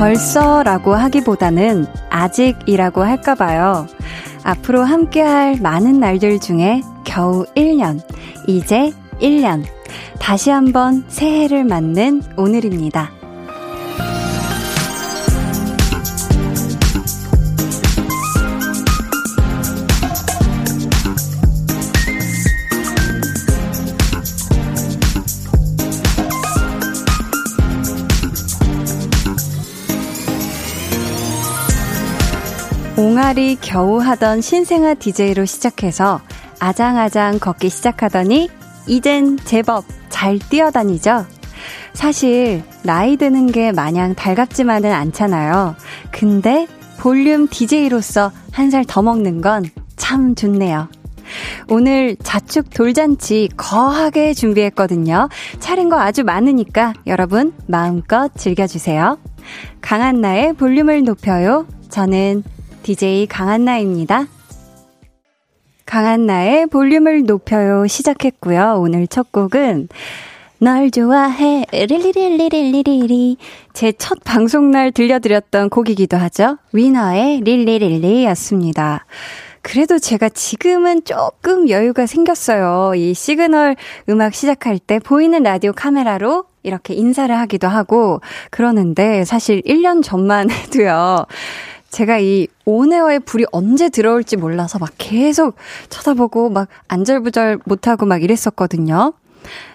벌써라고 하기보다는 아직이라고 할까봐요. 앞으로 함께할 많은 날들 중에 겨우 1년, 이제 1년. 다시 한번 새해를 맞는 오늘입니다. 옹알이 겨우 하던 신생아 DJ로 시작해서 아장아장 걷기 시작하더니 이젠 제법 잘 뛰어다니죠? 사실 나이 드는 게 마냥 달갑지만은 않잖아요. 근데 볼륨 DJ로서 한 살 더 먹는 건 참 좋네요. 오늘 자축 돌잔치 거하게 준비했거든요. 차린 거 아주 많으니까 여러분 마음껏 즐겨주세요. 강한 나의 볼륨을 높여요. 저는 DJ 강한나입니다. 강한나의 볼륨을 높여요 시작했고요. 오늘 첫 곡은 널 좋아해 really really really really 제 첫 방송 날 들려드렸던 곡이기도 하죠. 위너의 Really Really였습니다. 그래도 제가 지금은 조금 여유가 생겼어요. 이 시그널 음악 시작할 때 보이는 라디오 카메라로 이렇게 인사를 하기도 하고 그러는데 사실 1년 전만 해도요. 제가 이 온에어의 불이 언제 들어올지 몰라서 막 계속 쳐다보고 막 안절부절 못하고 막 이랬었거든요.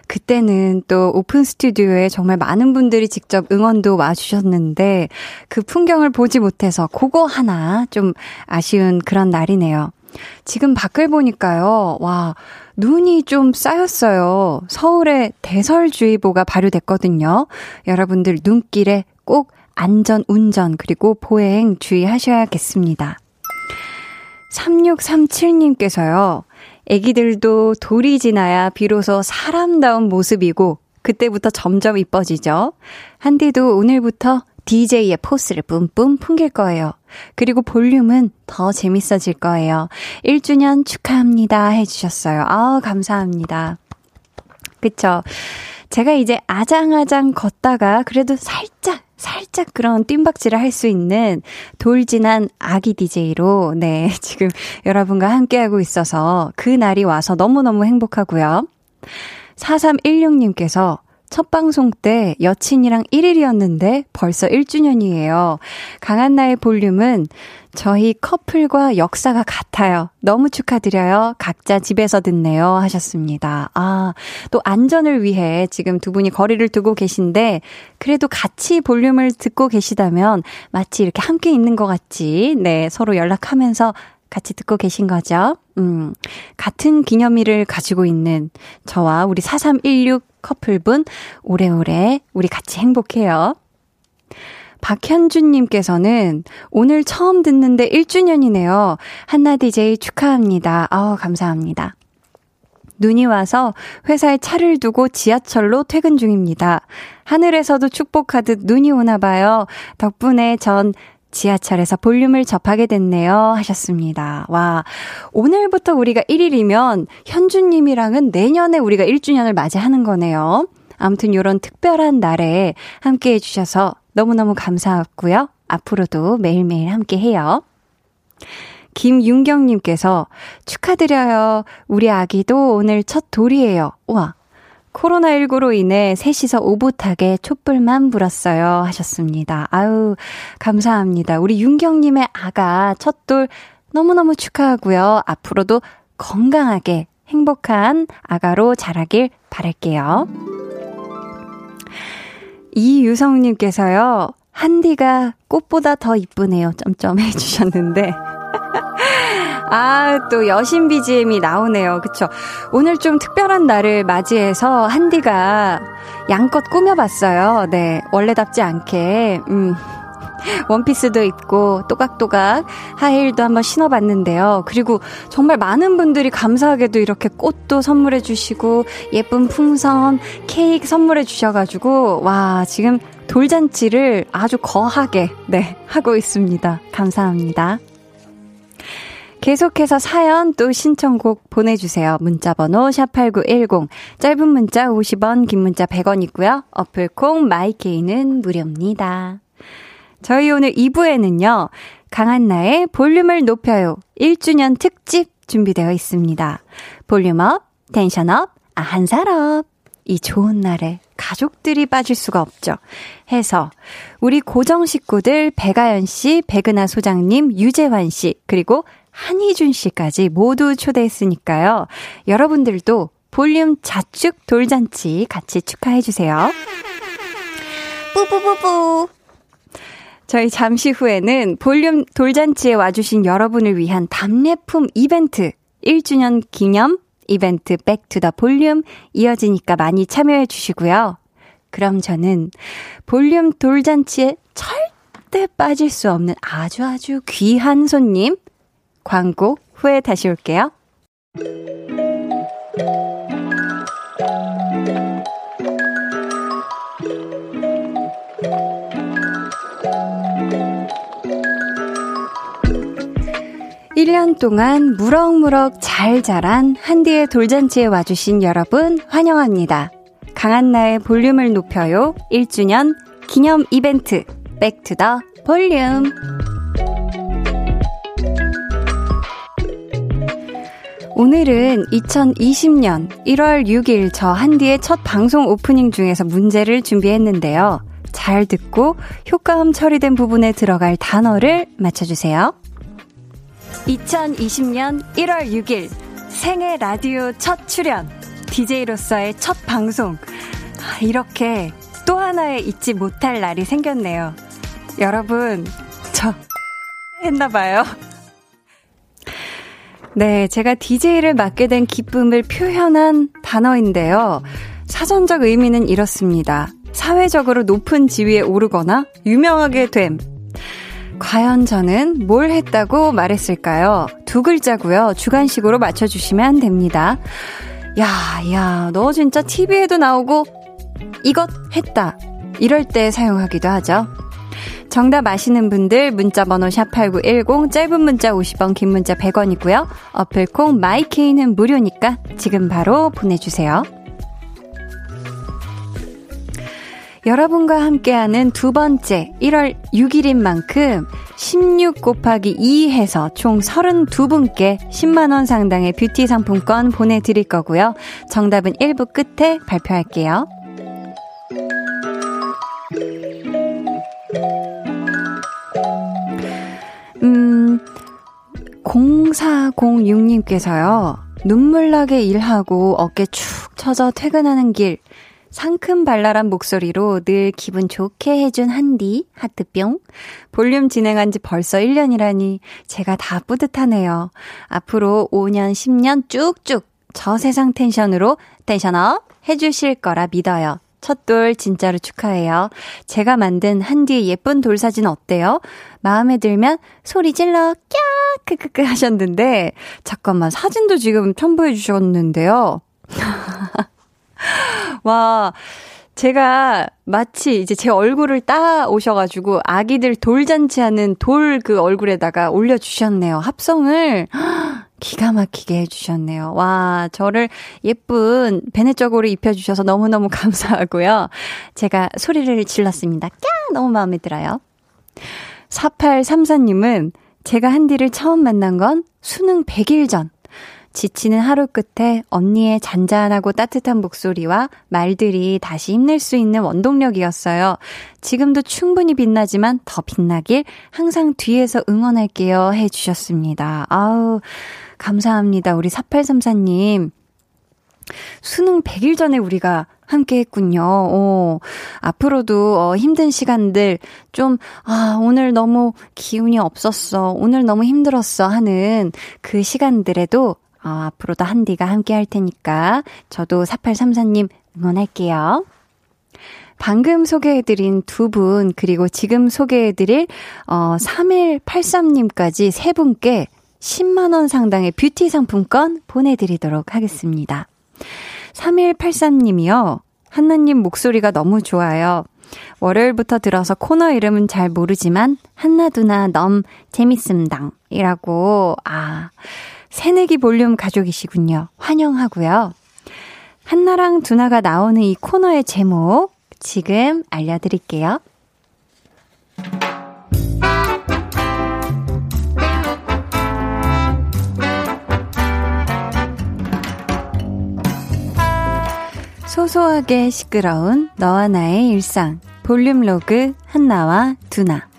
그때는 또 오픈 스튜디오에 정말 많은 분들이 직접 응원도 와주셨는데 그 풍경을 보지 못해서 그거 하나 좀 아쉬운 그런 날이네요. 지금 밖을 보니까요, 와, 눈이 좀 쌓였어요. 서울에 대설주의보가 발효됐거든요. 여러분들 눈길에 꼭 안전 운전 그리고 보행 주의하셔야겠습니다. 3637님께서요. 애기들도 돌이 지나야 비로소 사람다운 모습이고 그때부터 점점 이뻐지죠. 한디도 오늘부터 DJ의 포스를 뿜뿜 풍길 거예요. 그리고 볼륨은 더 재밌어질 거예요. 1주년 축하합니다 해주셨어요. 아 감사합니다. 그쵸. 제가 이제 아장아장 걷다가 그래도 살짝 살짝 그런 뜀박질을 할 수 있는 돌진한 아기 DJ로, 네, 지금 여러분과 함께하고 있어서 그 날이 와서 너무너무 행복하고요. 4316님께서 첫 방송 때 여친이랑 1일이었는데 벌써 1주년이에요. 강한나의 볼륨은 저희 커플과 역사가 같아요. 너무 축하드려요. 각자 집에서 듣네요. 하셨습니다. 아, 또 안전을 위해 지금 두 분이 거리를 두고 계신데, 그래도 같이 볼륨을 듣고 계시다면 마치 이렇게 함께 있는 것 같지. 네, 서로 연락하면서 같이 듣고 계신 거죠. 음, 같은 기념일을 가지고 있는 저와 우리 4316 커플분, 오래오래 우리 같이 행복해요. 박현준님께서는 오늘 처음 듣는데 1주년이네요. 한나 DJ 축하합니다. 아우, 감사합니다. 눈이 와서 회사에 차를 두고 지하철로 퇴근 중입니다. 하늘에서도 축복하듯 눈이 오나 봐요. 덕분에 전 지하철에서 볼륨을 접하게 됐네요. 하셨습니다. 와, 오늘부터 우리가 1일이면 현주님이랑은 내년에 우리가 1주년을 맞이하는 거네요. 아무튼 이런 특별한 날에 함께 해주셔서 너무너무 감사하고요. 앞으로도 매일매일 함께 해요. 김윤경님께서 축하드려요. 우리 아기도 오늘 첫 돌이에요. 우와. 코로나19로 인해 셋이서 오붓하게 촛불만 불었어요. 하셨습니다. 아유, 감사합니다. 우리 윤경님의 아가 첫 돌 너무너무 축하하고요. 앞으로도 건강하게 행복한 아가로 자라길 바랄게요. 이유성님께서요, 한디가 꽃보다 더 이쁘네요. 점점 해주셨는데. 아, 또 여신 BGM이 나오네요. 그쵸? 오늘 좀 특별한 날을 맞이해서 한디가 양껏 꾸며봤어요. 네. 원래답지 않게, 음. 원피스도 입고 또각또각 하이힐도 한번 신어봤는데요. 그리고 정말 많은 분들이 감사하게도 이렇게 꽃도 선물해 주시고 예쁜 풍선, 케이크 선물해 주셔가지고 와 지금 돌잔치를 아주 거하게 네 하고 있습니다. 감사합니다. 계속해서 사연 또 신청곡 보내주세요. 문자번호 샵8910 짧은 문자 50원 긴 문자 100원 있고요. 어플콩 마이케이는 무료입니다. 저희 오늘 2부에는요. 강한나의 볼륨을 높여요 1주년 특집 준비되어 있습니다. 볼륨업, 텐션업, 아, 한살업. 이 좋은 날에 가족들이 빠질 수가 없죠. 해서 우리 고정 식구들 배가연 씨, 백은하 소장님, 유재환 씨, 그리고 한희준 씨까지 모두 초대했으니까요. 여러분들도 볼륨 자축 돌잔치 같이 축하해 주세요. 뿌뿌뿌뿌. 저희 잠시 후에는 볼륨 돌잔치에 와주신 여러분을 위한 답례품 이벤트 1주년 기념 이벤트 back to the 볼륨 이어지니까 많이 참여해 주시고요. 그럼 저는 볼륨 돌잔치에 절대 빠질 수 없는 아주 아주 귀한 손님 광고 후에 다시 올게요. 1년 동안 무럭무럭 잘 자란 한디의 돌잔치에 와주신 여러분 환영합니다. 강한나의 볼륨을 높여요 1주년 기념 이벤트 Back to the 볼륨 오늘은 2020년 1월 6일 저 한디의 첫 방송 오프닝 중에서 문제를 준비했는데요. 잘 듣고 효과음 처리된 부분에 들어갈 단어를 맞춰주세요. 2020년 1월 6일 생애 라디오 첫 출연 DJ로서의 첫 방송 아, 이렇게 또 하나의 잊지 못할 날이 생겼네요. 여러분 저 했나봐요. 네, 제가 DJ를 맡게 된 기쁨을 표현한 단어인데요. 사전적 의미는 이렇습니다. 사회적으로 높은 지위에 오르거나 유명하게 됨. 과연 저는 뭘 했다고 말했을까요? 두 글자고요. 주관식으로 맞춰주시면 됩니다. 야, 야, 너 진짜 TV에도 나오고 이것 했다. 이럴 때 사용하기도 하죠. 정답 아시는 분들 문자 번호 샵8910 짧은 문자 50원 긴 문자 100원이고요. 어플콩 마이케이는 무료니까 지금 바로 보내주세요. 여러분과 함께하는 두 번째 1월 6일인 만큼 16 곱하기 2 해서 총 32분께 10만원 상당의 뷰티 상품권 보내드릴 거고요. 정답은 1부 끝에 발표할게요. 음, 0406님께서요. 눈물나게 일하고 어깨 축 처져 퇴근하는 길. 상큼발랄한 목소리로 늘 기분 좋게 해준 한디, 하트뿅. 볼륨 진행한 지 벌써 1년이라니 제가 다 뿌듯하네요. 앞으로 5년, 10년 쭉쭉 저 세상 텐션으로 텐션업 해주실 거라 믿어요. 첫돌 진짜로 축하해요. 제가 만든 한디의 예쁜 돌 사진 어때요? 마음에 들면 소리 질러 꺄 크크크 하셨는데 잠깐만 사진도 지금 첨부해 주셨는데요. 와, 제가 마치 이제 제 얼굴을 따 오셔가지고 아기들 돌잔치 하는 돌 그 얼굴에다가 올려주셨네요. 합성을 기가 막히게 해주셨네요. 와, 저를 예쁜 베네저고를 입혀주셔서 너무너무 감사하고요. 제가 소리를 질렀습니다. 까! 너무 마음에 들어요. 4834님은 제가 한디를 처음 만난 건 수능 100일 전. 지치는 하루 끝에 언니의 잔잔하고 따뜻한 목소리와 말들이 다시 힘낼 수 있는 원동력이었어요. 지금도 충분히 빛나지만 더 빛나길 항상 뒤에서 응원할게요 해주셨습니다. 아우, 감사합니다. 우리 4834님. 수능 100일 전에 우리가 함께 했군요. 어, 앞으로도 어, 힘든 시간들 좀, 아, 오늘 너무 기운이 없었어. 오늘 너무 힘들었어. 하는 그 시간들에도 어, 앞으로도 한디가 함께 할 테니까 저도 4834님 응원할게요. 방금 소개해드린 두 분, 그리고 지금 소개해드릴, 어, 3183님까지 세 분께 10만원 상당의 뷰티 상품권 보내드리도록 하겠습니다. 3183님이요. 한나님 목소리가 너무 좋아요. 월요일부터 들어서 코너 이름은 잘 모르지만 한나두나 넘 재밌음당 이라고 아 새내기 볼륨 가족이시군요. 환영하고요. 한나랑 두나가 나오는 이 코너의 제목 지금 알려드릴게요. 소소하게 시끄러운 너와 나의 일상 볼륨 로그 한나와 두나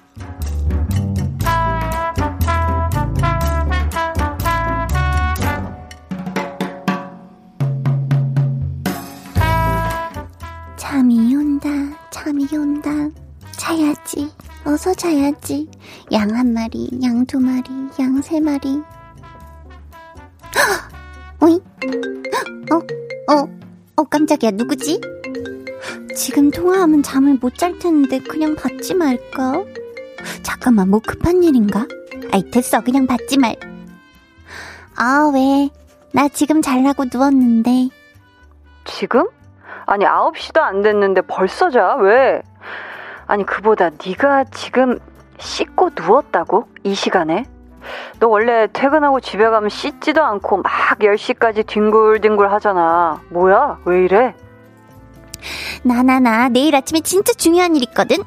잠이 온다 자야지 어서 자야지 양 한 마리 양 두 마리 양 세 마리 어이 어? 어? 어, 깜짝이야. 누구지? 지금 통화하면 잠을 못 잘 텐데 그냥 받지 말까? 잠깐만, 뭐 급한 일인가? 아이, 됐어. 그냥 받지 말. 아, 왜? 나 지금 잘라고 누웠는데. 지금? 아니, 9시도 안 됐는데 벌써 자? 왜? 아니, 그보다 네가 지금 씻고 누웠다고? 이 시간에? 너 원래 퇴근하고 집에 가면 씻지도 않고 막 10시까지 뒹굴뒹굴 하잖아. 뭐야? 왜 이래? 나나나 내일 아침에 진짜 중요한 일 있거든.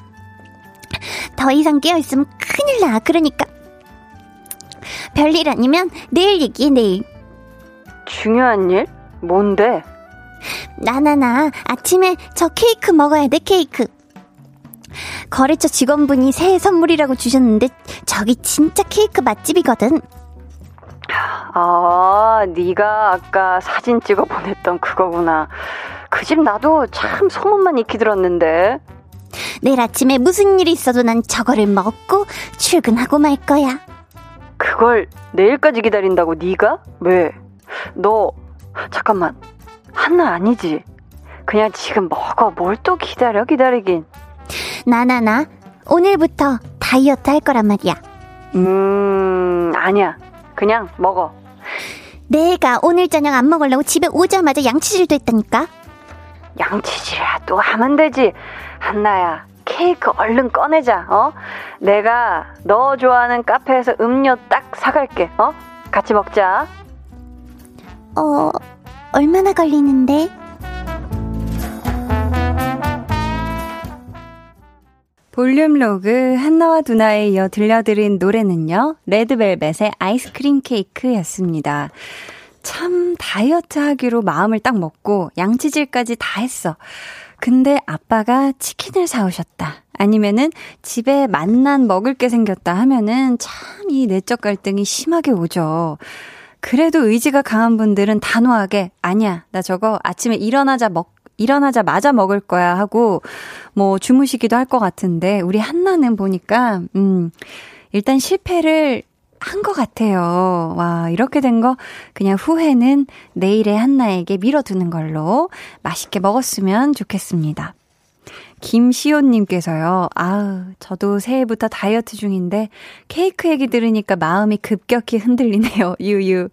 더 이상 깨어 있으면 큰일 나. 그러니까 별일 아니면 내일 얘기해 내일. 중요한 일? 뭔데? 나나나 아침에 저 케이크 먹어야 돼 케이크. 거래처 직원분이 새해 선물이라고 주셨는데 저기 진짜 케이크 맛집이거든. 아, 네가 아까 사진 찍어 보냈던 그거구나. 그 집 나도 참 소문만 익히 들었는데. 내일 아침에 무슨 일이 있어도 난 저거를 먹고 출근하고 말 거야. 그걸 내일까지 기다린다고 네가? 왜? 너 잠깐만. 한나 아니지? 그냥 지금 먹어. 뭘 또 기다려 기다리긴. 나나나 오늘부터 다이어트 할 거란 말이야. 음, 아니야. 그냥 먹어. 내가 오늘 저녁 안 먹으려고 집에 오자마자 양치질도 했다니까. 양치질이야 또 하면 되지. 한나야, 케이크 얼른 꺼내자. 어? 내가 너 좋아하는 카페에서 음료 딱 사갈게. 어? 같이 먹자. 어, 얼마나 걸리는데? 볼륨 로그 한나와 두나에 이어 들려드린 노래는요. 레드벨벳의 아이스크림 케이크였습니다. 참 다이어트 하기로 마음을 딱 먹고 양치질까지 다 했어. 근데 아빠가 치킨을 사오셨다. 아니면은 집에 만난 먹을 게 생겼다 하면은 참 이 내적 갈등이 심하게 오죠. 그래도 의지가 강한 분들은 단호하게 아니야. 나 저거 아침에 일어나자 먹 일어나자마자 먹을 거야 하고 뭐 주무시기도 할 것 같은데 우리 한나는 보니까 음 일단 실패를 한 것 같아요. 와, 이렇게 된 거 그냥 후회는 내일의 한나에게 밀어두는 걸로 맛있게 먹었으면 좋겠습니다. 김시온님께서요, 아우, 저도 새해부터 다이어트 중인데 케이크 얘기 들으니까 마음이 급격히 흔들리네요. 유유.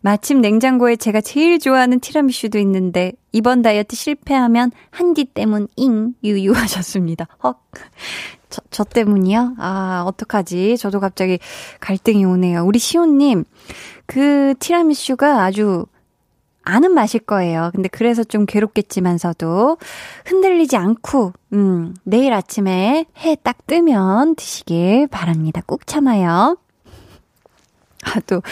마침 냉장고에 제가 제일 좋아하는 티라미슈도 있는데 이번 다이어트 실패하면 한디 때문 잉 유유 하셨습니다. 헉. 저, 저 때문이요? 아, 어떡하지? 저도 갑자기 갈등이 오네요. 우리 시온님, 그 티라미슈가 아주 아는 맛일 거예요. 근데 그래서 좀 괴롭겠지만서도 흔들리지 않고, 음, 내일 아침에 해 딱 뜨면 드시길 바랍니다. 꾹 참아요. 아, 또,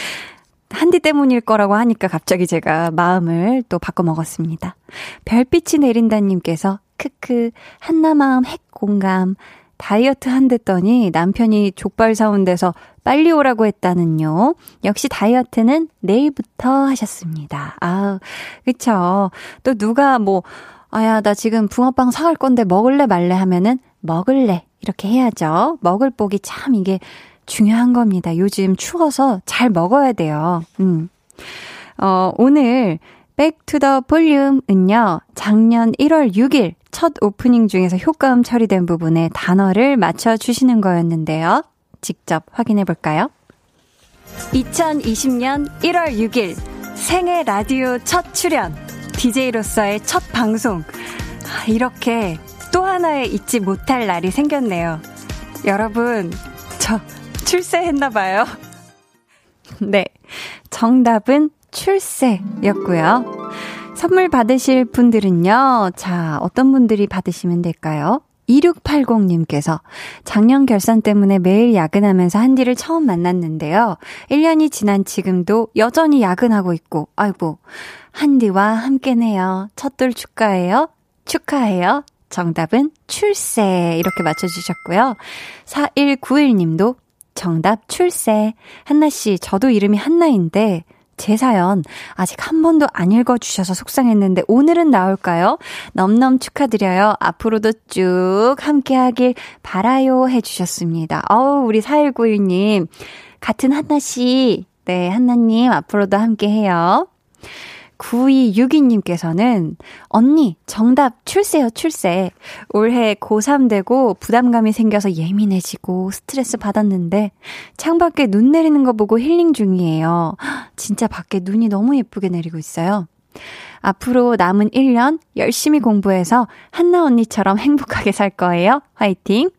한디 때문일 거라고 하니까 갑자기 제가 마음을 또 바꿔 먹었습니다. 별빛이 내린다님께서 크크 한나 마음 핵 공감 다이어트 한댔더니 남편이 족발 사온대서 빨리 오라고 했다는요. 역시 다이어트는 내일부터 하셨습니다. 아, 그쵸. 또 누가 뭐, 아야, 나 지금 붕어빵 사갈 건데 먹을래 말래 하면은 먹을래. 이렇게 해야죠. 먹을 복이 참 이게 중요한 겁니다. 요즘 추워서 잘 먹어야 돼요. 음. 어, 오늘 back to the 볼륨은요, 작년 1월 6일 첫 오프닝 중에서 효과음 처리된 부분에 단어를 맞춰주시는 거였는데요. 직접 확인해 볼까요? 2020년 1월 6일 생애 라디오 첫 출연, DJ로서의 첫 방송. 아, 이렇게 또 하나의 잊지 못할 날이 생겼네요. 여러분, 저 출세했나봐요. 네. 정답은 출세였고요. 선물 받으실 분들은요. 자, 어떤 분들이 받으시면 될까요? 2680님께서 작년 결산 때문에 매일 야근하면서 한디를 처음 만났는데요. 1년이 지난 지금도 여전히 야근하고 있고, 아이고, 한디와 함께네요. 첫돌 축하해요. 축하해요. 정답은 출세. 이렇게 맞춰주셨고요. 4191님도 정답 출세. 한나씨, 저도 이름이 한나인데, 제 사연 아직 한 번도 안 읽어주셔서 속상했는데 오늘은 나올까요? 넘넘 축하드려요. 앞으로도 쭉 함께하길 바라요 해주셨습니다. 어우 우리 4191님 같은 한나 씨 네 한나님 앞으로도 함께해요. 9262님께서는 언니 정답 출세요 출세. 올해 고3 되고 부담감이 생겨서 예민해지고 스트레스 받았는데 창밖에 눈 내리는 거 보고 힐링 중이에요. 진짜 밖에 눈이 너무 예쁘게 내리고 있어요. 앞으로 남은 1년 열심히 공부해서 한나 언니처럼 행복하게 살 거예요. 화이팅!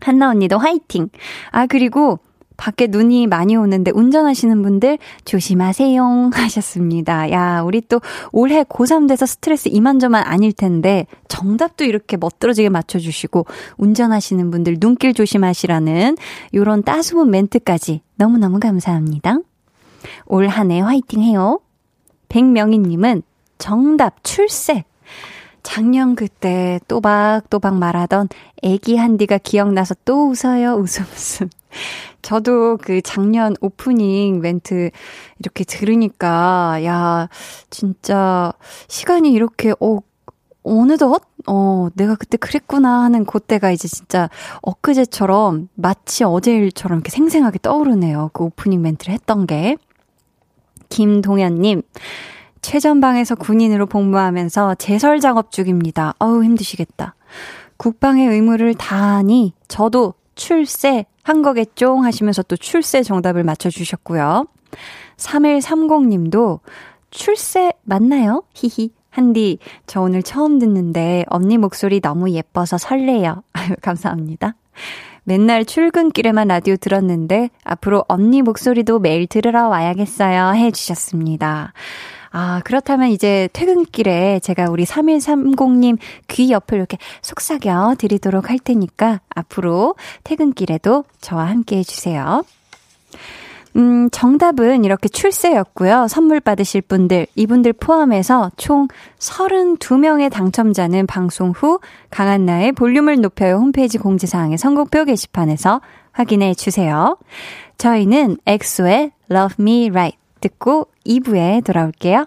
한나 언니도 화이팅! 아, 그리고 밖에 눈이 많이 오는데 운전하시는 분들 조심하세요 하셨습니다. 야, 우리 또 올해 고3 돼서 스트레스 이만저만 아닐 텐데 정답도 이렇게 멋들어지게 맞춰주시고 운전하시는 분들 눈길 조심하시라는 요런 따스운 멘트까지 너무너무 감사합니다. 올 한 해 화이팅 해요. 백명희님은 정답 출세. 작년 그때 또박또박 말하던 애기 한디가 기억나서 또 웃어요. 웃음 웃음. 저도 그 작년 오프닝 멘트 이렇게 들으니까, 야, 진짜, 시간이 이렇게, 어, 어느덧, 어, 내가 그때 그랬구나 하는 그때가 이제 진짜 엊그제처럼 마치 어제 일처럼 이렇게 생생하게 떠오르네요. 그 오프닝 멘트를 했던 게. 김동현님, 최전방에서 군인으로 복무하면서 제설 작업 중입니다. 어우, 힘드시겠다. 국방의 의무를 다하니 저도 출세 한 거겠죠? 하시면서 또 출세 정답을 맞춰주셨고요. 3130님도 출세 맞나요? 히히. 한디, 저 오늘 처음 듣는데 언니 목소리 너무 예뻐서 설레요. 아유, 감사합니다. 맨날 출근길에만 라디오 들었는데 앞으로 언니 목소리도 매일 들으러 와야겠어요. 해주셨습니다. 아, 그렇다면 이제 퇴근길에 제가 우리 3130님 귀 옆을 이렇게 속삭여 드리도록 할 테니까 앞으로 퇴근길에도 저와 함께 해주세요. 음, 정답은 이렇게 출세였고요. 선물 받으실 분들, 이분들 포함해서 총 32명의 당첨자는 방송 후 강한나의 볼륨을 높여요 홈페이지 공지사항의 선곡표 게시판에서 확인해 주세요. 저희는 엑소의 Love Me Right 듣고 2부에 돌아올게요.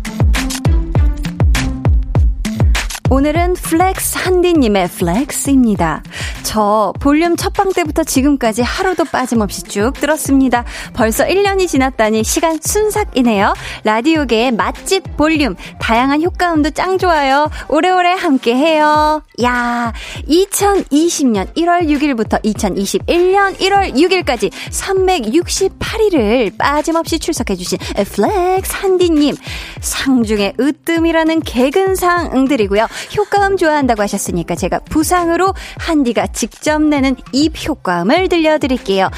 오늘은 플렉스 한디님의 flex입니다. 저 볼륨 첫방 때부터 지금까지 하루도 빠짐없이 쭉 들었습니다. 벌써 1년이 지났다니 시간 순삭이네요. 라디오계의 맛집 볼륨, 다양한 효과음도 짱 좋아요. 오래오래 함께 해요. 야, 2020년 1월 6일부터 2021년 1월 6일까지 368일을 빠짐없이 출석해주신 플렉스 한디님. 상중에 으뜸이라는 개근상 드리고요. 효과음 좋아한다고 하셨으니까 제가 부상으로 한디가 직접 내는 입 효과음을 들려드릴게요.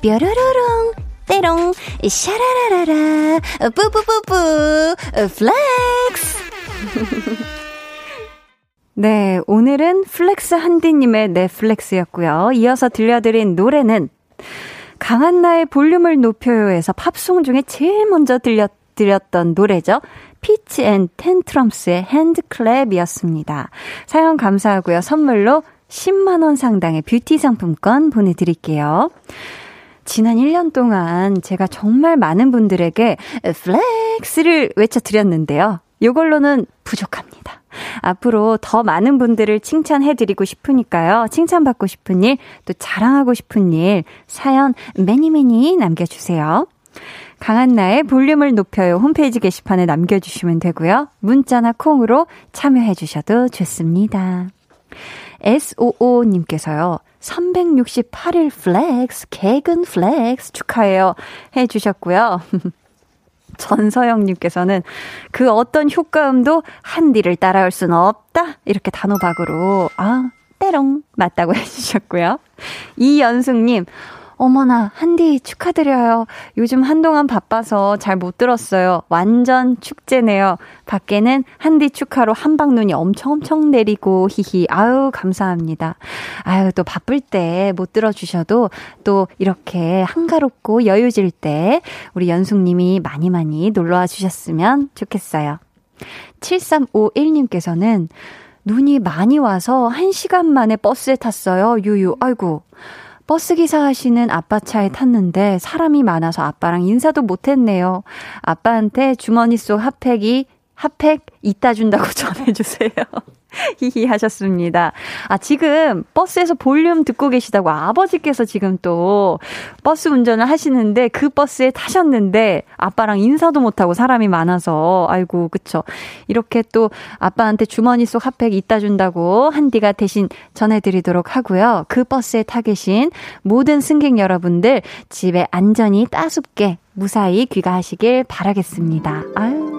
뾰로로롱, 때롱 샤라라라라 뿌뿌뿌뿌 flex 네, 오늘은 플렉스 한디님의 네, flex였고요. 이어서 들려드린 노래는 강한나의 볼륨을 높여요에서 팝송 중에 제일 먼저 들려 드렸던 노래죠. Fitz and the Tantrums의 HandClap이었습니다. 사연 감사하고요. 선물로 10만원 상당의 뷰티 상품권 보내드릴게요. 지난 1년 동안 제가 정말 많은 분들에게 flex를 외쳐드렸는데요. 이걸로는 부족합니다. 앞으로 더 많은 분들을 칭찬해드리고 싶으니까요. 칭찬받고 싶은 일, 또 자랑하고 싶은 일, 사연 many many 남겨주세요. 강한나의 볼륨을 높여요 홈페이지 게시판에 남겨주시면 되고요. 문자나 콩으로 참여해 주셔도 좋습니다. SOO님께서요. 368일 flex, 개근 flex 축하해요. 해 주셨고요. 전서영님께서는 그 어떤 효과음도 한디를 따라올 수는 없다. 이렇게 단호박으로, 아, 때롱. 맞다고 해주셨고요. 이연숙님, 어머나, 한디 축하드려요. 요즘 한동안 바빠서 잘 못 들었어요. 완전 축제네요. 밖에는 한디 축하로 한방눈이 엄청 엄청 내리고, 히히. 아유, 감사합니다. 아유, 또 바쁠 때 못 들어주셔도 또 이렇게 한가롭고 여유질 때 우리 연숙님이 많이 많이 놀러와 주셨으면 좋겠어요. 7351님께서는 눈이 많이 와서 1시간 만에 버스에 탔어요. 유유. 아이고. 버스 기사 하시는 아빠 차에 탔는데 사람이 많아서 아빠랑 인사도 못했네요. 아빠한테 주머니 속 핫팩이 핫팩 이따 준다고 전해주세요. 히히 하셨습니다. 아, 지금 버스에서 볼륨 듣고 계시다고 아버지께서 지금 또 버스 운전을 하시는데 그 버스에 타셨는데 아빠랑 인사도 못하고 사람이 많아서 아이고, 그쵸. 이렇게 또 아빠한테 주머니 속 핫팩 이따 준다고 한디가 대신 전해드리도록 하고요. 그 버스에 타 계신 모든 승객 여러분들 집에 안전히 따숩게 무사히 귀가하시길 바라겠습니다. 아유.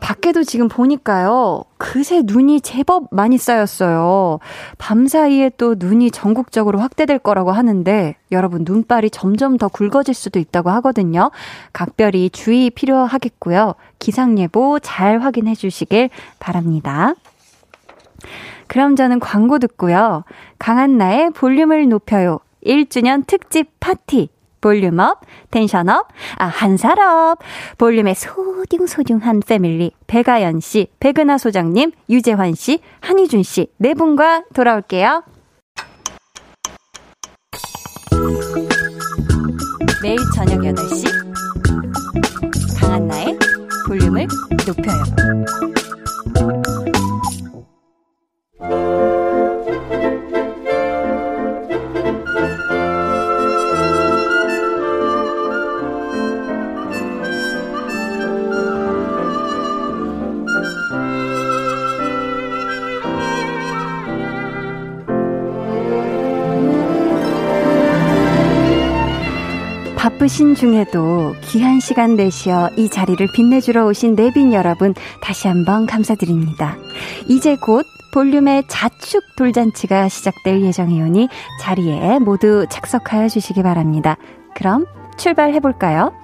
밖에도 지금 보니까요, 그새 눈이 제법 많이 쌓였어요. 밤 사이에 또 눈이 전국적으로 확대될 거라고 하는데, 여러분 눈발이 점점 더 굵어질 수도 있다고 하거든요. 각별히 주의 필요하겠고요. 기상 예보 잘 확인해 주시길 바랍니다. 그럼 저는 광고 듣고요. 강한나의 볼륨을 높여요. 1주년 특집 파티 볼륨업, 텐션업, 아, 한살업. 볼륨의 소중소중한 패밀리, 배가연 씨, 백은하 소장님, 유재환 씨, 한희준 씨, 네 분과 돌아올게요. 매일 저녁 8시, 강한나의 볼륨을 높여요. 바쁘신 중에도 귀한 시간 내시어 이 자리를 빛내주러 오신 내빈 여러분 다시 한번 감사드립니다. 이제 곧 볼륨의 자축 돌잔치가 시작될 예정이오니 자리에 모두 착석하여 주시기 바랍니다. 그럼 출발해볼까요?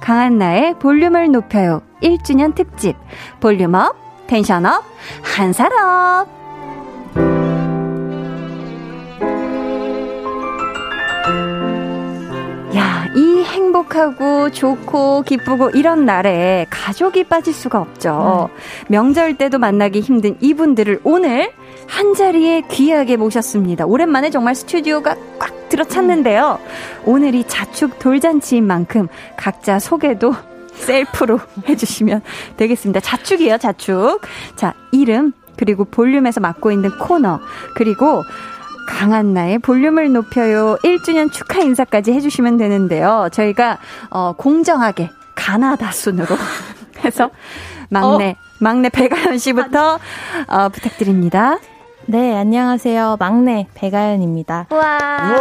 강한 나의 볼륨을 높여요 1주년 특집 볼륨업 텐션업 한사업 이 행복하고 좋고 기쁘고 이런 날에 가족이 빠질 수가 없죠. 네. 명절 때도 만나기 힘든 이분들을 오늘 한 자리에 귀하게 모셨습니다. 오랜만에 정말 스튜디오가 꽉 들어찼는데요. 오늘이 자축 돌잔치인 만큼 각자 소개도 셀프로 해주시면 되겠습니다. 자축이에요, 자축. 자, 이름, 그리고 볼륨에서 맡고 있는 코너, 그리고 강한 나의 볼륨을 높여요 1주년 축하 인사까지 해주시면 되는데요. 저희가 어, 공정하게 가나다 순으로 해서 막내 어? 막내 배가연 씨부터 어, 부탁드립니다. 네, 안녕하세요. 막내 배가연입니다. 와.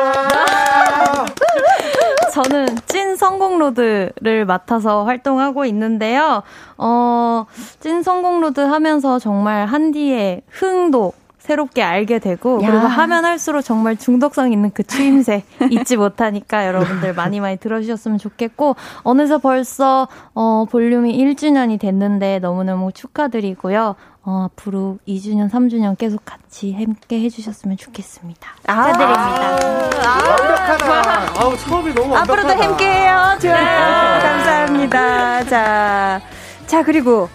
저는 찐 성공로드를 맡아서 활동하고 있는데요. 어, 찐 성공로드 하면서 정말 한디의 흥도 새롭게 알게 되고 야. 그리고 하면 할수록 정말 중독성 있는 그 추임새 잊지 못하니까 여러분들 많이 많이 들어주셨으면 좋겠고 어느새 벌써 어, 볼륨이 1주년이 됐는데 너무너무 축하드리고요. 어, 앞으로 2주년, 3주년 계속 같이 함께 해주셨으면 좋겠습니다. 아, 축하드립니다. 아, 완벽하다. 아우, 처음이 너무 완벽하다. 앞으로도 함께해요. 좋아요. 네. 감사합니다. 자, 자, 그리고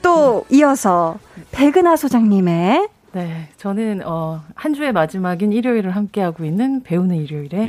또 이어서 백은하 소장님의 네, 저는 어, 한 주의 마지막인 일요일을 함께하고 있는 배우는 일요일의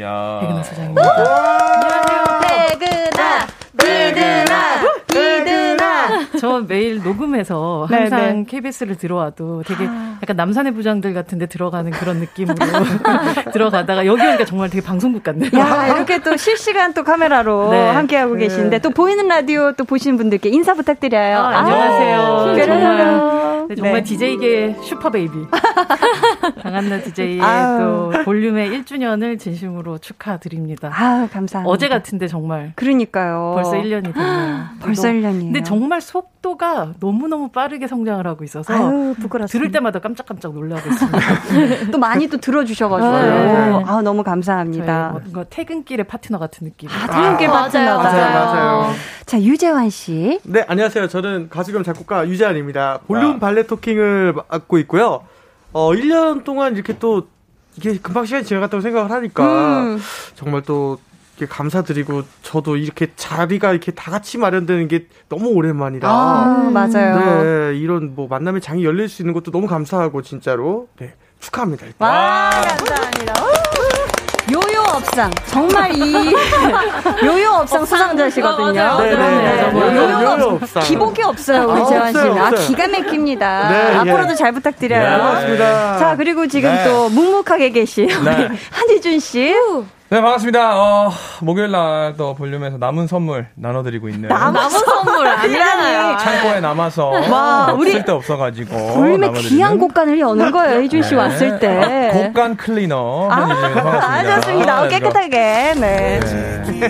백은하 소장입니다. 안녕하세요, 백은하, 비드나, 비드나. 저 매일 녹음해서 네, 항상 네네. KBS를 들어와도 되게 아. 약간 남산의 부장들 같은데 들어가는 그런 느낌으로 들어가다가 여기 오니까 정말 되게 방송국 같네요. 야, 이렇게 또 실시간 또 카메라로 네. 함께하고 네. 계신데 또 보이는 라디오 또 보시는 분들께 인사 부탁드려요. 아, 안녕하세요. 아, 정말, 네, 정말 네. DJ계 슈퍼베이비. 강한나 DJ의 또 볼륨의 1주년을 진심으로 축하드립니다. 아, 감사합니다. 어제 같은데 정말. 그러니까요. 벌써 1년이 됐네요. 벌써 1년이에요. 근데 정말 속도가 너무너무 빠르게 성장을 하고 있어서 아유, 부끄럽습니다. 들을 때마다 깜짝깜짝 놀라고 있습니다. 또 많이 또 들어주셔가지고. 네. 아, 너무 감사합니다. 뭔가 퇴근길의 파트너 같은 느낌. 아, 퇴근길 아, 파트너다. 맞아요, 맞아요. 자, 유재환 씨. 네, 안녕하세요. 저는 가수 겸 작곡가 유재환입니다. 볼륨 아. 발레 토킹을 맡고 있고요. 어, 1년 동안 이렇게 또 이게 금방 시간이 지나갔다고 생각을 하니까 음. 정말 또 감사드리고 저도 이렇게 자리가 이렇게 다 같이 마련되는 게 너무 오랜만이라 아, 맞아요. 네, 이런 뭐 만남의 장이 열릴 수 있는 것도 너무 감사하고 진짜로 네, 축하합니다. 일단. 와, 감사합니다. 요요 업상 정말 이 요요 업상 수상자시거든요. 어, 네, 네, 네. 요요 업상 기복이 없어요 우리 아, 재환 씨는. 아, 기가 막힙니다. 네, 앞으로도 예. 잘 부탁드려요. 네, 고맙습니다. 자 그리고 지금 네. 또 묵묵하게 계신 네. 한희준 씨. 네, 반갑습니다. 어, 목요일 날 또 볼륨에서 남은 선물 나눠드리고 있는. 남은 선물 아니라니. 창고에 남아서. 와, 우리. 쓸데 없어가지고. 볼륨에 귀한 곡간을 여는 거예요, 이준 씨 네. 왔을 때. 곡간 클리너. 아, 반갑습니다. 아, 좋습니다. 아, 깨끗하게. 네. 네.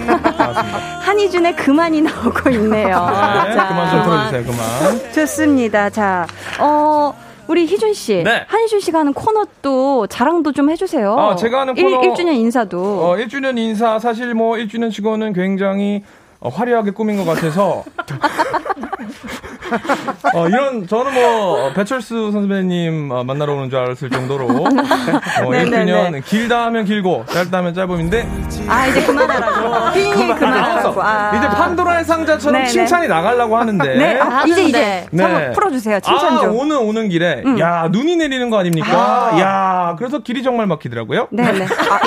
한희준의 그만이 나오고 있네요. 네, 자. 그만 좀 틀어주세요, 그만. 좋습니다. 자, 어. 우리 희준 씨, 네. 한희준 씨가 하는 코너 또 자랑도 좀 해주세요. 아, 제가 하는 코너 1, 1주년 인사도. 어, 1주년 인사 사실 뭐 1주년 치고는 굉장히 어, 화려하게 꾸민 것 같아서. 어, 이런 저는 뭐 배철수 선배님 어, 만나러 오는 줄 알았을 정도로. 뭐 1주년 길다 하면 길고 짧다 하면 짧음인데. 아 이제 그만하라고. 삐 그만하라고. 아. 이제 판도라의 상자처럼 네네. 칭찬이 나가려고 하는데. 네 아, 이제 이제. 네. 풀어주세요. 칭찬 아, 좀. 오늘 오는 길에 음. 야 눈이 내리는 거 아닙니까? 아. 야 그래서 길이 정말 막히더라고요. 네네. 아.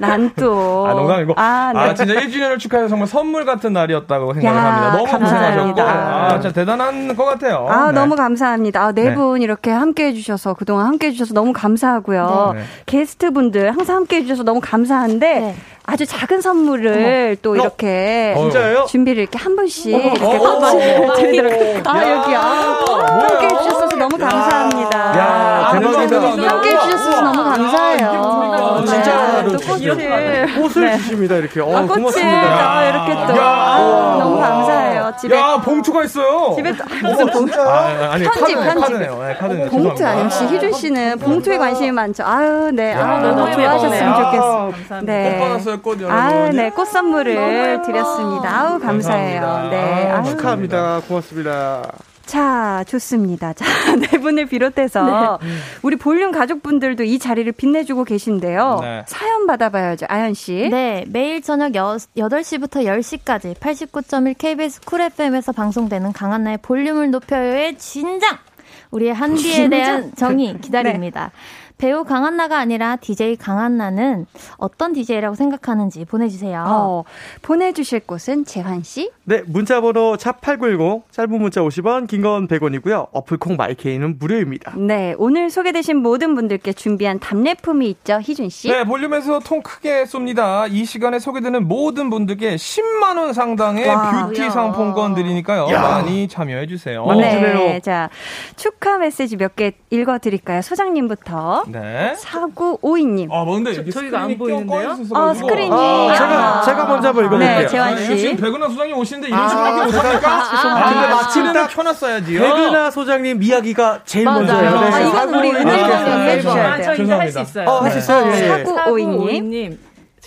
난 또. 아, 농담이고. 아, 네. 아, 진짜 1주년을 축하해서 정말 선물 같은 날이었다고 생각을 야, 합니다. 너무 고생하셨고. 아, 진짜 대단한 것 같아요. 아, 네. 너무 감사합니다. 아, 네분 네. 이렇게 함께 해주셔서, 그동안 함께 해주셔서 너무 감사하고요. 네. 게스트 분들 항상 함께 해주셔서 너무 감사한데, 네. 아주 작은 선물을 어머. 또 이렇게 어, 진짜요? 준비를 이렇게 한 번씩 이렇게 어, 드리도록 아 여기 아 함께 해주셔서 너무 감사합니다. 야 대박이다. 함께 해주셔서 너무 감사해요. 아, 진짜 네, 또 꽃을 꽃을 네. 주십니다 이렇게. 어, 아, 고맙습니다. 아, 이렇게 또 아, 너무 감사해요. 집에 야 봉투가 있어요. 집에 또 무슨 봉투? 아, 아니 편지 편지. 카드네요. 네. 봉투 아 역시 희준 씨는 봉투에 관심이 많죠. 아유 네. 아 너무 좋아하셨으면 좋겠어. 네. 꽃 여러분. 아, 네, 꽃 선물을 드렸습니다. 아우, 감사해요. 감사합니다. 네. 아우, 축하합니다. 고맙습니다. 자, 좋습니다. 자, 네 분을 비롯해서 네. 우리 볼륨 가족분들도 이 자리를 빛내주고 계신데요. 네. 사연 받아봐야죠, 아연 씨. 네, 매일 저녁 여, 8시부터 10시까지 89.1 KBS 쿨 FM에서 방송되는 강한나의 볼륨을 높여요의 현장! 우리의 한디에 대한 정의 네. 기다립니다. 네. 배우 강한나가 아니라 DJ 강한나는 어떤 DJ라고 생각하는지 보내주세요. 어, 보내주실 곳은 재환씨? 네, 문자번호 샵8910, 짧은 문자 50원, 긴 건 100원이고요. 어플콩 마이케이는 무료입니다. 네, 오늘 소개되신 모든 분들께 준비한 답례품이 있죠, 희준씨? 네, 볼륨에서 통 크게 쏩니다. 이 시간에 소개되는 모든 분들께 10만원 상당의 와, 뷰티 야. 상품권 드리니까요. 야. 많이 참여해주세요. 네, 자, 축하 메시지 몇 개 읽어드릴까요? 소장님부터. 네. 4952님. 아, 뭔데? 저, 저희가 안 보이는데요? 어, 스크린이. 아, 제가, 제가 먼저 한번 읽어볼게요. 네, 재환 씨. 지금 백은하 소장님 오시는데 이런 식으로 못합니까? 죄송합니다. 아, 근데 마침 딱 켜놨어야지요. 백은하 소장님 이야기가 제일 맞아요. 먼저예요. 네. 아, 이건 우리 네. 소장님 네. 해주셔야 아, 돼요. 저 이제 할수 죄송합니다. 있어요. 어, 할 수 있어요? 예, 예. 사구- 4952님.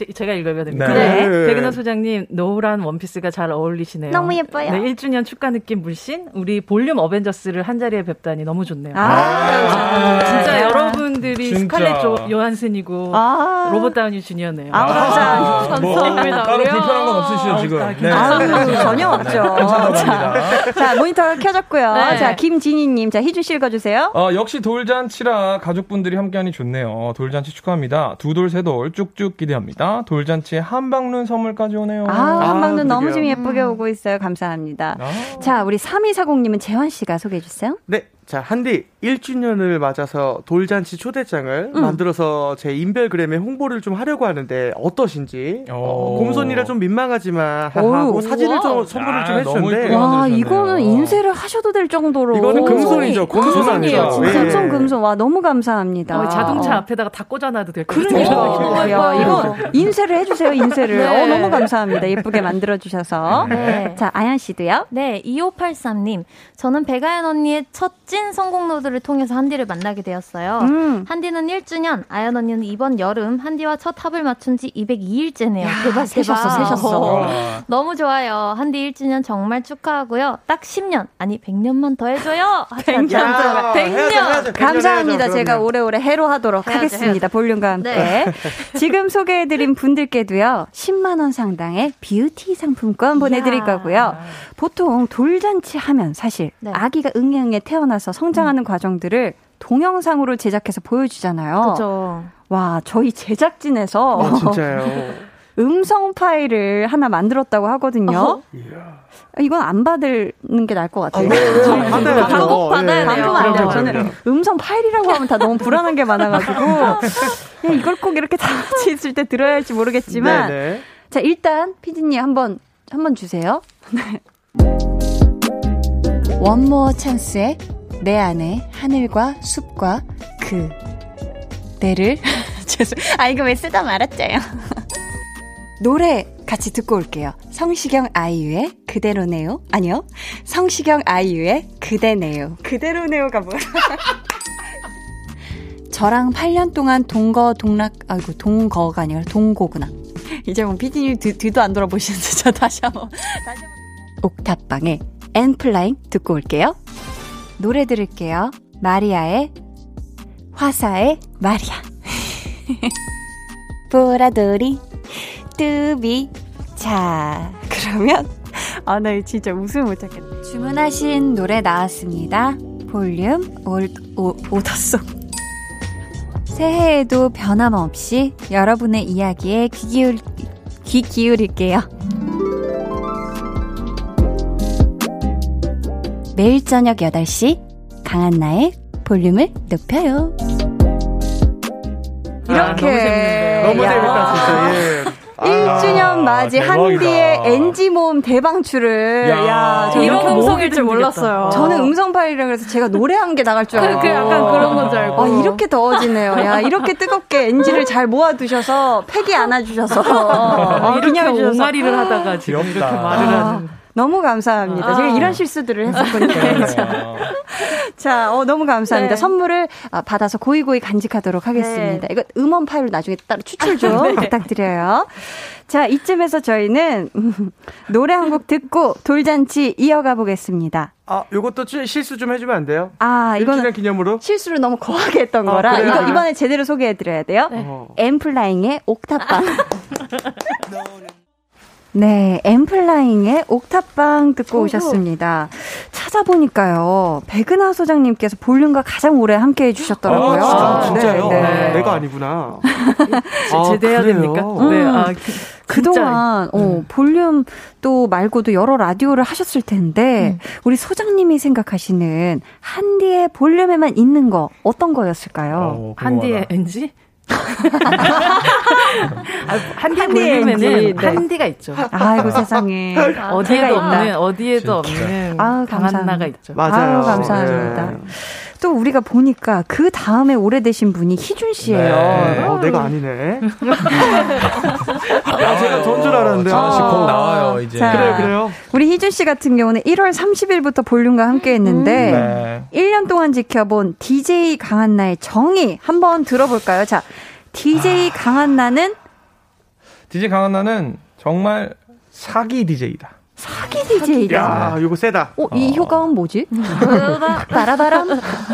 님 제, 가 읽어야 됩니다. 네. 네. 백은하 소장님 노란 원피스가 잘 어울리시네요. 너무 예뻐요. 네, 1주년 축하 느낌 물씬 우리 볼륨 어벤져스를 한 자리에 뵙다니 너무 좋네요. 아, 진짜 여러분들이 진짜. 스칼렛 조, 요한슨이고 아. 로버트 다우니 주니어네요. 아, 감사합니다. 뭐, 따로 불편한 건 없으시죠, 지금? 네. 아유, 전혀 없죠. 괜찮다고 자, 합니다. 자, 모니터 켜졌고요. 네. 자, 김진희님. 자, 희주 씨 읽어주세요. 어, 역시 돌잔치라 가족분들이 함께하니 좋네요. 돌잔치 축하합니다. 두 돌, 세 돌 쭉쭉 기대합니다. 돌잔치에 한방눈 선물까지 오네요. 아, 아, 한방눈 너무 그러게요. 좀 예쁘게 오고 있어요. 감사합니다. 아. 자, 우리 3240님은 재환 씨가 소개해 주세요. 네. 자, 한디 1주년을 맞아서 돌잔치 초대장을 음. 만들어서 제 인별그램에 홍보를 좀 하려고 하는데 어떠신지. 오. 어, 곰손이라 좀 민망하지만. 하고 사진을 좀 선물을 아, 좀 이쁘게 와. 이거는 인쇄를 하셔도 될 정도로. 이거는 금손이죠. 곰손 금손이에요, 아니죠. 진짜. 예. 금손, 금손. 와, 너무 감사합니다. 어, 자동차 어. 앞에다가 다 꽂아놔도 될것 그러니까. 같아요. 야, 이거 인쇄를 해주세요, 인쇄를. 네. 어, 너무 감사합니다. 예쁘게 만들어주셔서. 네. 자, 아연 씨도요? 네, 2583님. 저는 백아연 언니의 첫 찐 성공로드 를 통해서 한디를 만나게 되었어요. 음. 한디는 1주년, 아연 언니는 이번 여름 한디와 첫 합을 맞춘 지 202일째네요. 대박, 세셨어, 대박. 세셨어. 와. 너무 좋아요. 한디 1주년 정말 축하하고요. 딱 10년, 아니 100년만 더 해줘요. 100년 야, 백 해야죠, 년. 해야죠. 감사합니다. 해야죠, 제가. 오래오래 해로하도록 해야죠, 하겠습니다. 볼륨과 함께. 네. 지금 소개해드린 분들께도요, 10만 원 상당의 뷰티 상품권 보내드릴. 거고요. 보통 돌잔치 하면 사실 네. 아기가 응애응애 태어나서 성장하는 과정 들을 동영상으로 제작해서 보여주잖아요. 그렇죠. 와, 저희 제작진에서 어, 진짜요. 음성 파일을 하나 만들었다고 하거든요. 이야. 이건 안 받는 게 나을 것 같아요. 받아야죠. 반복 받아야 예. 돼요. 반품 안 돼요. 그럼요, 저는 그럼요. 음성 파일이라고 하면 다 너무 불안한 게 많아가지고 그냥 이걸 꼭 이렇게 다 같이 있을 때 들어야 할지 모르겠지만 네네. 자 일단 피디님 한번 한번 주세요. 네. 원모어 찬스의 내 안에 하늘과 숲과 그 내를 죄송 아 이거 왜 쓰다 말았죠요 노래 같이 듣고 올게요. 성시경 아이유의 그대로네요. 아니요. 성시경 아이유의 그대네요. 그대로네요가 뭐야? 저랑 8년 동안 동거 동락 아이고 동거가 아니라 동고구나. 이제 뭐 피디님 뒤, 뒤도 안 돌아보시는데 저 다시 한번 다시 한번. 옥탑방의 엔플라잉 듣고 올게요 노래 들을게요. 마리아의 화사의 마리아. 보라돌이 뚜비. 자 그러면 아 나 진짜 웃음 못 참겠네 주문하신 노래 나왔습니다. 볼륨 올, 오, order song. 새해에도 변함없이 여러분의 이야기에 귀, 기울, 귀 기울일게요 매일 저녁 8시 강한나의 볼륨을 높여요 아, 이렇게 너무 재밌는데요. 너무 야. 재밌다, 진짜. 예. 아. 1주년 맞이 대박이다. 한디의 NG 모음 대방출을 야. 야, 저 이런 음성일 줄 몰랐어요. 저는 음성 파일이라 그래서 제가 노래한 게 나갈 줄 알고. 그 약간 그런 건 줄 알고. 아, 이렇게 더워지네요. 야, 이렇게 뜨겁게 NG를 잘 모아두셔서, 팩이 안아주셔서, 어, 이렇게 해주셔서. 옹알이를 하다가 지금. 이렇게 말을 아, 하는. 너무 감사합니다. 아. 제가 이런 실수들을 했었군요. 자, 자, 어, 너무 감사합니다. 네. 선물을 아, 받아서 고이고이 간직하도록 하겠습니다. 이거 음원 파일로 나중에 따로 추출 좀 부탁드려요. 자, 이쯤에서 저희는 음, 노래 한 곡 듣고 돌잔치 이어가 보겠습니다. 아, 요것도 좀 실수 좀 해주면 안 돼요? 아, 이거는 기념으로? 실수를 너무 거하게 했던 아, 거라 그래요? 이거 이번에 제대로 소개해 드려야 돼요. 어. 엠플라잉의 옥탑방. 네, 엠플라잉의 옥탑방 듣고 오셨습니다. 찾아보니까요, 백은하 소장님께서 볼륨과 가장 오래 함께 해주셨더라고요. 아, 진짜, 진짜요? 네, 아, 네. 내가 아니구나. 제- 아, 제대해야? 됩니까? 음. 네, 아, 그, 그동안 어, 볼륨 또 말고도 여러 라디오를 하셨을 텐데 우리 소장님이 생각하시는 한디의 볼륨에만 있는 거 어떤 거였을까요? 어, 한디의. NG? 아, 한디 한디의 볼륨에는 NG, 네. 한디가 있죠. 아이고 세상에 어디에도. 없는 어디에도 진짜. 없는 아유, 강한나가 감사합니다. 있죠. 맞아요. 아유, 감사합니다. 네. 또 우리가 보니까 그 다음에 오래되신 분이 희준 씨예요. 네. 어, 내가 아니네. 아, 제가 전줄 알았는데. 어, 하나씩 곧 나와요, 이제. 자, 그래요, 그래요. 우리 희준 씨 같은 경우는 1월 30일부터 볼륨과 함께 했는데, 음, 네. 1년 동안 지켜본 DJ 강한나의 정의 한번 들어볼까요? 자, DJ 아... 강한나는? DJ 강한나는 정말 사기 DJ다. 사기 DJ다. 야, 이거 세다. 어, 이 어. 효과음 뭐지? 바라바람.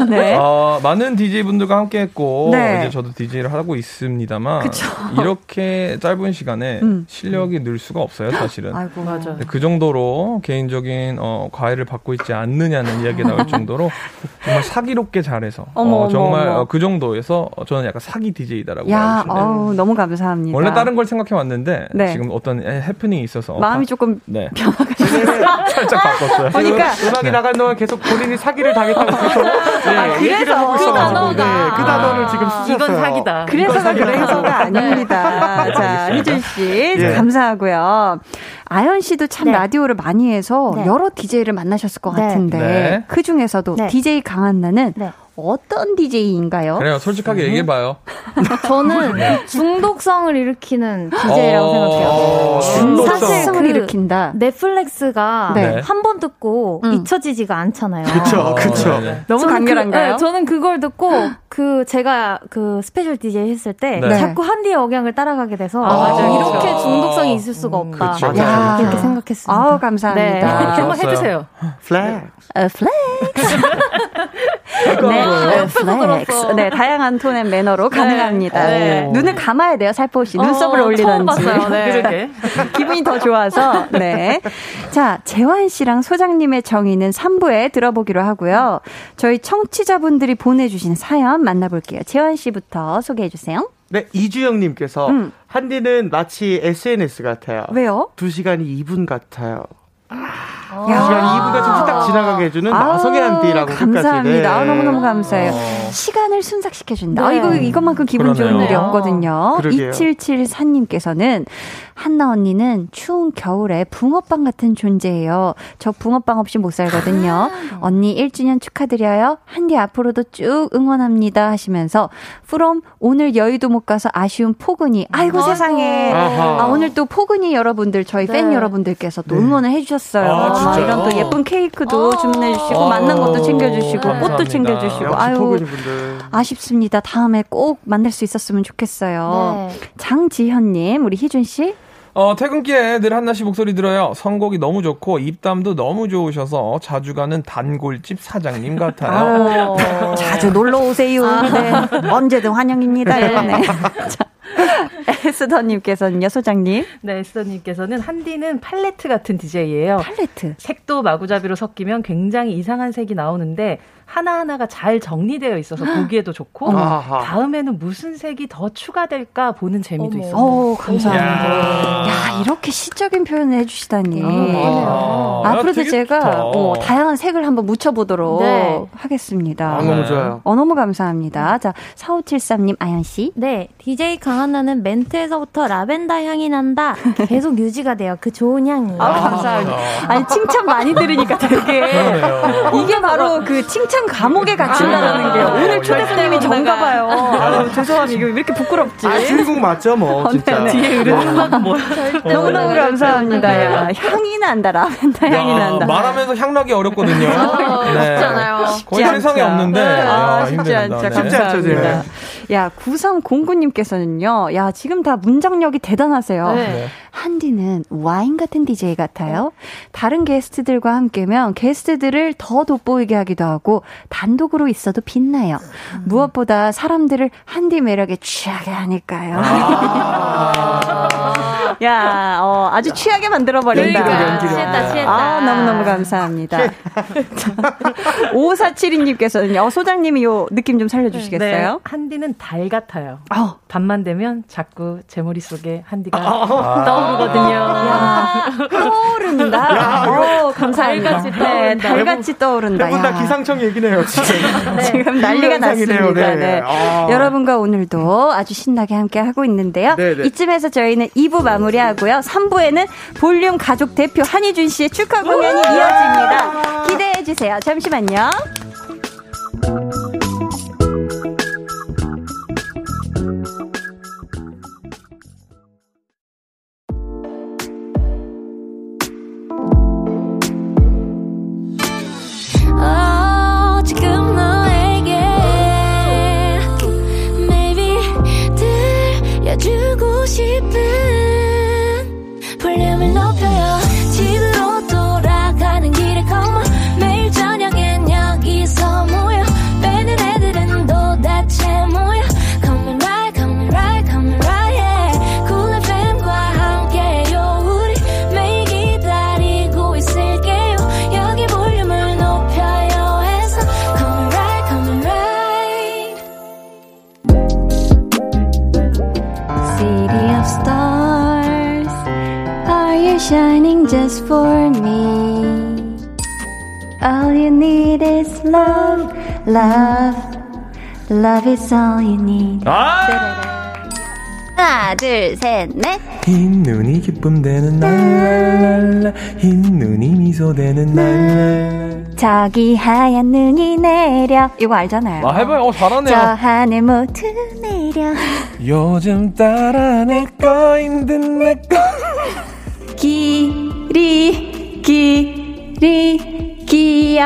네. 어, 많은 DJ 분들과 함께 했고 네. 이제 저도 DJ를 하고 있습니다만 그쵸. 이렇게 짧은 시간에 음. 실력이 늘 수가 없어요, 사실은. 아이고, 맞아. 그 정도로 개인적인 어, 과외를 받고 있지 않느냐는 이야기가 나올 정도로 정말 사기롭게 잘해서 어머, 어, 정말 어머, 어머. 그 정도에서 저는 약간 사기 DJ다라고 야, 어우, 너무 감사합니다. 원래 다른 걸 생각해 왔는데 네. 지금 어떤 해프닝이 있어서 마음이 조금 네. 살짝 바꿨어요. 그러니까 음악이 네. 나간 동안 계속 본인이 사기를 당했다고 계속 네, 아, 얘기를 하고 그 있어가지고 네, 그 단어를 지금 쓰셨어요. 이건 사기다. 그래서가 그래서가 아닙니다. 네. 자, 희준 씨 예. 감사하고요. 아연 씨도 참 네. 라디오를 많이 해서 네. 여러 DJ를 만나셨을 것 네. 같은데 그 중에서도 DJ 강한나는 어떤 DJ인가요? 그래요. 솔직하게 음. 얘기해봐요. 저는 네. 중독성을 일으키는 DJ라고 어~ 생각해요. 중독성. 사실 그 일으킨다. 네, flex가 네. 한번 듣고 음. 잊혀지지가 않잖아요. 그쵸, 그쵸. 네. 너무 간결한가요? 그, 네, 저는 그걸 듣고 그 제가 그 special DJ 했을 때 네. 자꾸 한디의 억양을 따라가게 돼서 아, 이렇게 중독성이 있을 수가 음, 없다. 음, 야, 그렇게 생각했습니다. 아우, 감사합니다. 네. 아, 한번 해주세요. flex. 어, flex. 네, flex. 네, 다양한 tone and manner로 네. 가능합니다. 네. 눈을 감아야 돼요, 살포 씨. 눈썹을 어, 올리던지. 네. 기분이 더 좋아서. 네. 자, 재환 씨랑 소장님의 정의는 3부에 들어보기로 하고요. 저희 청취자분들이 보내주신 사연 만나볼게요. 재환 씨부터 소개해 주세요. 네, 이주영님께서 음. 한디는 마치 SNS 같아요. 왜요? 2시간이 2분 같아요. 아. 시간 2분까지 후딱 지나가게 해주는 아, 나성의 한디라고 감사합니다. 네. 너무너무 감사해요. 어. 시간을 순삭시켜준다. 네. 아, 이거, 이것만큼 기분 그러네요. 좋은 일이 없거든요. 그러게요. 2774님께서는 한나 언니는 추운 겨울에 붕어빵 같은 존재예요. 저 붕어빵 없이 못 살거든요. 아. 언니 1주년 축하드려요. 한디 앞으로도 쭉 응원합니다 하시면서 프롬 오늘 여의도 못 가서 아쉬운 포근이 아이고 아이고. 세상에 아하. 아, 오늘 또 포근이 여러분들 저희 네. 팬 여러분들께서 또 네. 응원을 해주셨어요. 아, 이런 또 예쁜 케이크도 아. 주문해 주시고 만난 것도 챙겨 주시고 감사합니다. 꽃도 챙겨 주시고 아유 아쉽습니다. 다음에 꼭 만날 수 있었으면 좋겠어요. 네. 장지현 님 우리 희준 씨. 어, 퇴근길에 늘 한나 씨 목소리 들어요. 선곡이 너무 좋고 입담도 너무 좋으셔서 자주 가는 단골집 사장님 같아요. 아, 자주 놀러 오세요. 아. 네. 언제든 환영입니다. 네. 네. 에스더님께서는요, 소장님? 네, 에스더님께서는 한디는 팔레트 같은 DJ예요. 팔레트. 색도 마구잡이로 섞이면 굉장히 이상한 색이 나오는데 하나하나가 잘 정리되어 있어서 보기에도 좋고 아하. 다음에는 무슨 색이 더 추가될까 보는 재미도. 있어요. 오, 감사합니다. 야. 야. 이렇게 시적인 표현을 해주시다니. 아, 앞으로도 제가 어, 다양한 색을 한번 묻혀보도록 네. 하겠습니다. 아, 너무 좋아요. 어, 너무 감사합니다. 자, 4573님, 아연 씨. 네, DJ 강한나는 멘트 에서부터 라벤더 향이 난다. 계속 유지가 돼요. 그 좋은 향이. 아, 감사합니다. 아니, 칭찬 많이 들으니까 되게. 이게 바로 그 칭찬 감옥에 갇힌다라는 아, 게 오늘 초대손님이 전가 봐요. 아, 죄송합니다. 이거 왜 이렇게 부끄럽지? 아, 주인공 맞죠, 뭐. 어, 진짜. 네, 뒤에 흐르는 뭐. 너무너무 감사합니다. 야, 향이 난다, 라벤더 향이 난다. 말하면서 향나기 어렵거든요. 어, 네. 쉽잖아요. 거의 세상에 없는데. 네. 아, 쉽지 않죠. 네. 감사합니다. 야, 9309님께서는요, 야, 지금 다 문장력이 대단하세요. 네. 한디는 와인 같은 DJ 같아요. 다른 게스트들과 함께면 게스트들을 더 돋보이게 하기도 하고, 단독으로 있어도 빛나요. 음. 무엇보다 사람들을 한디 매력에 취하게 하니까요. 아~ 야, 어, 아주 취하게 만들어버린다. 그러니까, 취했다, 취했다. 아, 너무너무 감사합니다. 5472님께서는요, 어, 소장님이 요 느낌 좀 살려주시겠어요? 네, 한디는 달 같아요. 어. 밤만 되면 자꾸 제 머릿속에 한디가 아. 떠오르거든요. 야, 떠오른다. 야, 어, 감사합니다. 달같이 떠오른다. 네, 달같이 떠오른다. 대부분 다 기상청 얘기네요, 지금. 네. 지금 난리가 났습니다. 네. 네. 아. 여러분과 오늘도 아주 신나게 함께 하고 있는데요. 네. 이쯤에서 저희는 2부 마무리 노래하고요. 3부에는 볼륨 가족 대표 한희준 씨의 축하 공연이 이어집니다. 기대해 주세요. 잠시만요. 싶은 love, love, is all you need. 아! 하나, 둘, 셋, 넷. 흰 눈이 기쁨 되는 날, 흰 눈이 미소 되는 날. 저기 하얀 눈이 내려. 이거 알잖아요. 아, 해봐요. 어, 잘하네요. 저 하늘 모두 내려. 요즘 따라 내꺼인 듯내 거. 길이, 길이, 기야.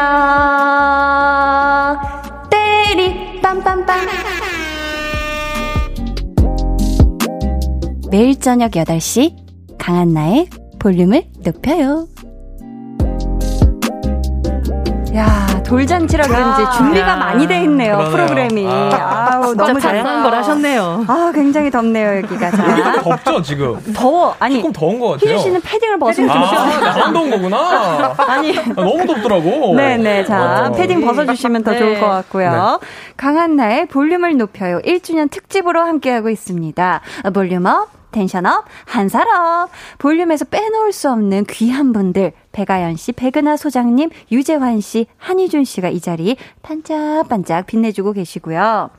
때리, 빰빰빰. 매일 저녁 8시 강한나의 볼륨을 높여요. 야 돌잔치라 그런지 준비가 많이 돼 있네요 그러네요. 프로그램이. 아, 우 너무 잘한 걸 하셨네요. 아 굉장히 덥네요 여기가. 자. 덥죠 지금. 더워 아니 조금 더운 것 같아요. 희준 씨는 패딩을 시원해요. 아, 안 더운 거구나. 아니 아, 너무 덥더라고. 네네 자 어. 패딩 벗어주시면 더 네. 좋을 것 같고요. 네. 강한 나의 볼륨을 높여요 1주년 특집으로 함께하고 있습니다. 볼륨업. 텐션업, 한사업. 볼륨에서 빼놓을 수 없는 귀한 분들, 배가연 씨, 백은하 소장님, 유재환 씨, 한희준 씨가 이 자리 반짝반짝 빛내주고 계시고요.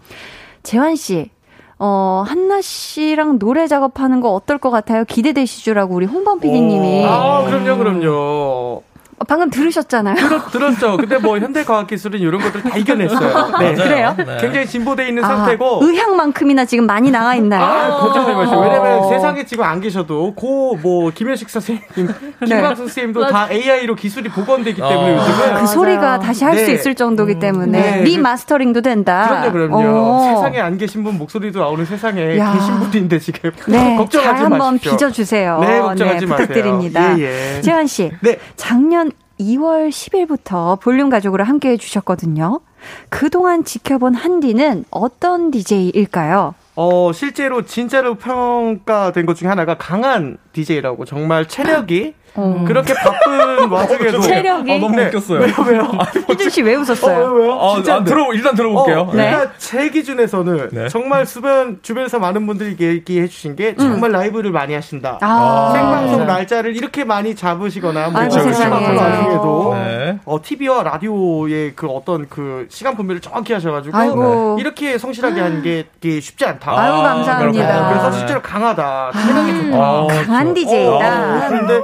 재환 씨, 어, 한나 씨랑 노래 작업하는 거 어떨 것 같아요? 기대되시죠라고 우리 홍범 PD님이. 아, 그럼요, 그럼요. 어, 방금 들으셨잖아요. 들었, 들었 죠. 근데 뭐 현대과학기술은 이런 것들 다 이겨냈어요. 네. 그래요? 네. 굉장히 진보돼 있는 아, 상태고. 의학만큼이나 지금 많이 나와 있나요? 아, 걱정하지 마시고. 왜냐면 세상에 지금 안 계셔도 고 뭐 김현식 선생님, 네. 김광수 선생님도 다 AI로 기술이 복원되기 때문에 어. 요즘은 그 소리가 다시 할수 네. 있을 정도기 때문에 네. 리마스터링도 된다. 그럼요, 그럼요. 오. 어. 세상에 안 계신 분 목소리도 나오는 세상에 야. 계신 분인데 지금 네. 걱정하지 마십시오. 한번 빚어주세요. 네, 걱정하지 마세요. 부탁드립니다. 예, 예. 재환 씨, 네. 작년 2월 10일부터 볼륨 가족으로 함께 해주셨거든요. 그동안 지켜본 한디는 어떤 DJ일까요? 어, 실제로 진짜로 평가된 것 중에 하나가 강한 DJ라고 정말 체력이 음. 그렇게 바쁜 와중에도 체력이 아, 너무 네. 웃겼어요. 왜요, 왜요? 희준 씨 왜 웃었어요? 어, 왜요? 아, 진짜 아, 들어 일단 들어볼게요. 어, 네. 그러니까 제 기준에서는 네. 정말 주변 주변에서 많은 분들이 얘기해 주신 게 정말 음. 라이브를 많이 하신다. 아. 생방송 네. 날짜를 이렇게 많이 잡으시거나 뭐 생방송 와중에도 네. 어, TV와 라디오의 그 어떤 그 시간 분배를 정확히 하셔가지고 아이고. 이렇게 성실하게 하는 게, 쉽지 않다. 아유 감사합니다. 그래서 실제로 강하다. 체력이 아. 좋다. 아, 강한 DJ다. 그런데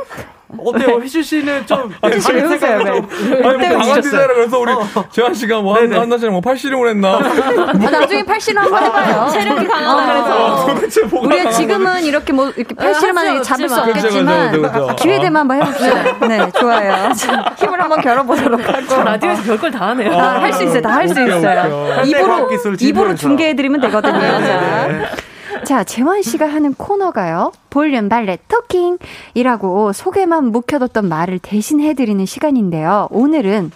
어때요? 희주 씨는 좀 아니, 지금 해보세요. 아니, 뭐 강한 디자이너 그래서 우리 어. 재환 씨가 뭐 한, 한나 씨랑 뭐 팔씨름을 했나? 아, 나중에 팔씨름 한번 해봐요. 체력이 강하다 어, 그래서. 어, 도대체 뭐가 우리가 지금은 이렇게 뭐 이렇게 팔씨름하는 잡을 수 없겠지만. 기회 되면 한번 해봅시다. 네, 좋아요. 힘을 한번 겨뤄보도록 하고. 라디오에서 별걸 다 하네요. 아, 할수 있어요. 다 할 수 있어요. 입으로 입으로 중계해드리면 되거든요. 자. 자, 재원 씨가 하는 코너가요. 볼륨 발레 토킹이라고 속에만 묵혀뒀던 말을 대신 해드리는 시간인데요. 오늘은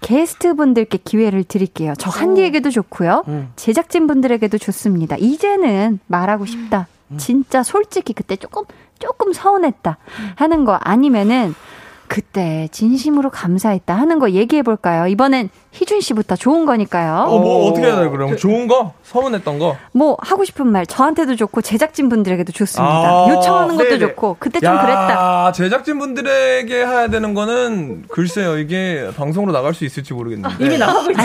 게스트 분들께 기회를 드릴게요. 저 한디에게도 좋고요. 음. 제작진 분들에게도 좋습니다. 이제는 말하고 싶다. 음. 진짜 솔직히 그때 조금 조금 서운했다 하는 거 아니면은 그때 진심으로 감사했다 하는 거 얘기해 볼까요? 이번엔 희준 씨부터 좋은 거니까요. 어, 뭐 어떻게 해야 돼요, 그럼? 그, 좋은 거? 서운했던 거? 뭐 하고 싶은 말 저한테도 좋고 제작진 분들에게도 좋습니다. 아, 요청하는 것도 네네. 좋고 그때 좀 야, 그랬다. 제작진 분들에게 해야 되는 거는 글쎄요, 이게 방송으로 나갈 수 있을지 모르겠는데. 이미 나가고 있죠.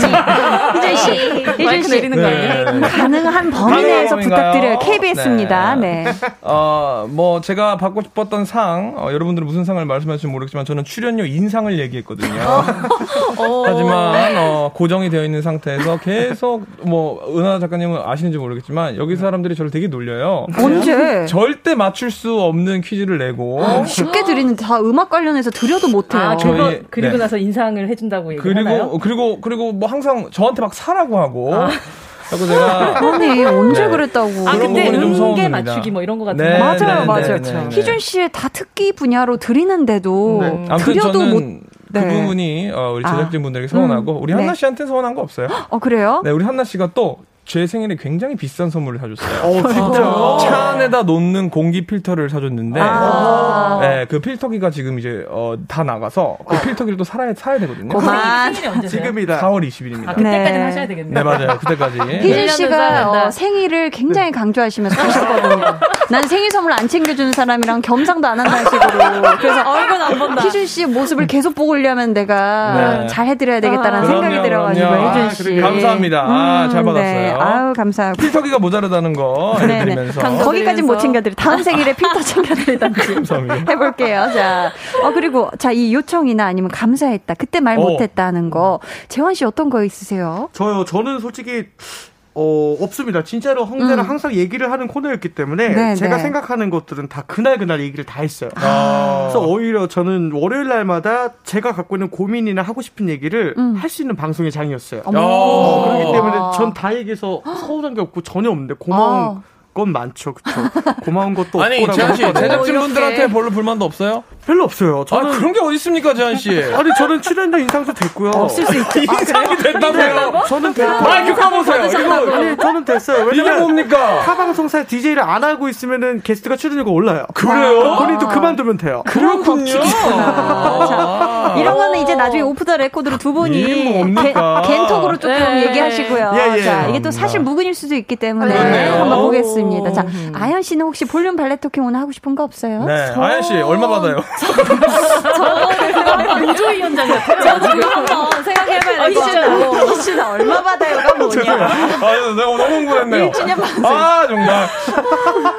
희준 씨, 희준 씨 내리는 거 아니에요? 네. 가능한 범위 내에서 부탁드려요. KBS입니다. 네. 네. 어, 뭐 제가 받고 싶었던 상, 어, 여러분들은 무슨 상을 말씀하실지 모르겠지만 저는 출연료 인상을 얘기했거든요. 어. 하지만 어, 고정이 되어 있는 상태에서 계속 뭐 은하 작가님은 아시는지 모르겠지만 여기 사람들이 저를 되게 놀려요. 언제? 절대 맞출 수 없는 퀴즈를 내고 아, 쉽게 드리는데 다 음악 관련해서 드려도 못해요. 아, 저희, 그리고 네. 나서 인상을 해준다고 얘기하나요? 그리고 그리고 그리고 뭐 항상 저한테 막 사라고 하고. 아. 그래서 내가 아니 언제 네. 그랬다고? 아 근데 음계 맞추기 뭐 이런 거 같은데 네, 맞아요, 네, 맞아요. 네, 네, 희준 씨의 다 특기 분야로 드리는데도 드려도 못 네. 그 부분이 어, 우리 아. 제작진 분들에게 서운하고 아. 우리 한나 네. 씨한테 서운한 거 없어요? 어 그래요? 네, 우리 한나 씨가 또 제 생일에 굉장히 비싼 선물을 사줬어요. 어, 진짜. 차 안에다 놓는 공기 필터를 사줬는데, 아~ 네, 그 필터기가 지금 이제 어, 다 나가서 그 필터기를 또 살아야 사야 되거든요. 고만. 지금이다. 4월 20일입니다. 아, 그때까지 네. 하셔야 되겠네요. 네 맞아요. 그때까지. 희준 씨가 어, 생일을 굉장히 강조하시면서 하셨거든요. 난 생일 선물 안 챙겨주는 사람이랑 겸상도 안 한다는 식으로. 그래서 얼굴 안 본다. 희준 씨의 모습을 계속 보고 오려면 내가 네. 잘 해드려야 되겠다는 아, 생각이 들어가지고 희준 씨. 아, 감사합니다. 아, 잘 음, 받았어요. 네. 아유 감사하고. 필터기가 모자르다는 거 해드리면서. 거기까지 못 챙겨드리. 다음 생일에 필터 챙겨드리던지 해볼게요. 자, 어 그리고 자 이 요청이나 아니면 감사했다. 그때 말 어. 못했다는 거 재환 씨 어떤 거 있으세요? 저요. 저는 솔직히 어, 없습니다. 진짜로 형제랑 음. 항상 얘기를 하는 코너였기 때문에 네, 제가 네. 생각하는 것들은 다 그날 그날 얘기를 다 했어요. 아. 그래서 오히려 저는 월요일 날마다 제가 갖고 있는 고민이나 하고 싶은 얘기를 음. 할수 있는 방송의 장이었어요. 어, 그렇기 때문에 전 다 얘기해서 서운한 게 없고 전혀 없는데 고마운 어. 건 많죠, 그쵸. 고마운 것도 아니, 없고. 재한 씨, 제작진분들한테 별로 불만도 없어요? 별로 없어요. 아, 저는 아, 그런 게 어디 있습니까, 재한 씨? 아니, 저는 출연료 인상도 됐고요. 없을 수 있죠. 인상이 아, 됐다고요? 저는 됐고. 마이크 까보세요. 이거 아니, 저는 됐어요. 왜냐면 이게 뭡니까? 타 방송사에 DJ를 안 하고 있으면은 게스트가 출연료가 올라요. 그래요? 아, 본인도 그만두면 돼요. 그렇군요. 자, 이런 거는 이제 나중에 오프 더 레코드로 두 분이 갠, 갠톡으로 조금 네. 얘기하시고요. 예, 예. 자, 이게 또 사실 무근일 수도 있기 때문에 네. 한번 보겠습니다. 자, 음. 아연 씨는 혹시 볼륨 발레 talking 오늘 하고 싶은 거 없어요? 네, 저... 아연 씨 얼마 받아요? 저 노조위원장 같아요. 지금 한번 생각해봐야 될 것 같아요. 이 씨는 얼마 받아요가 뭐냐? 아, 내가 너무 흥분했네요. 1주년 방송. 아, 정말.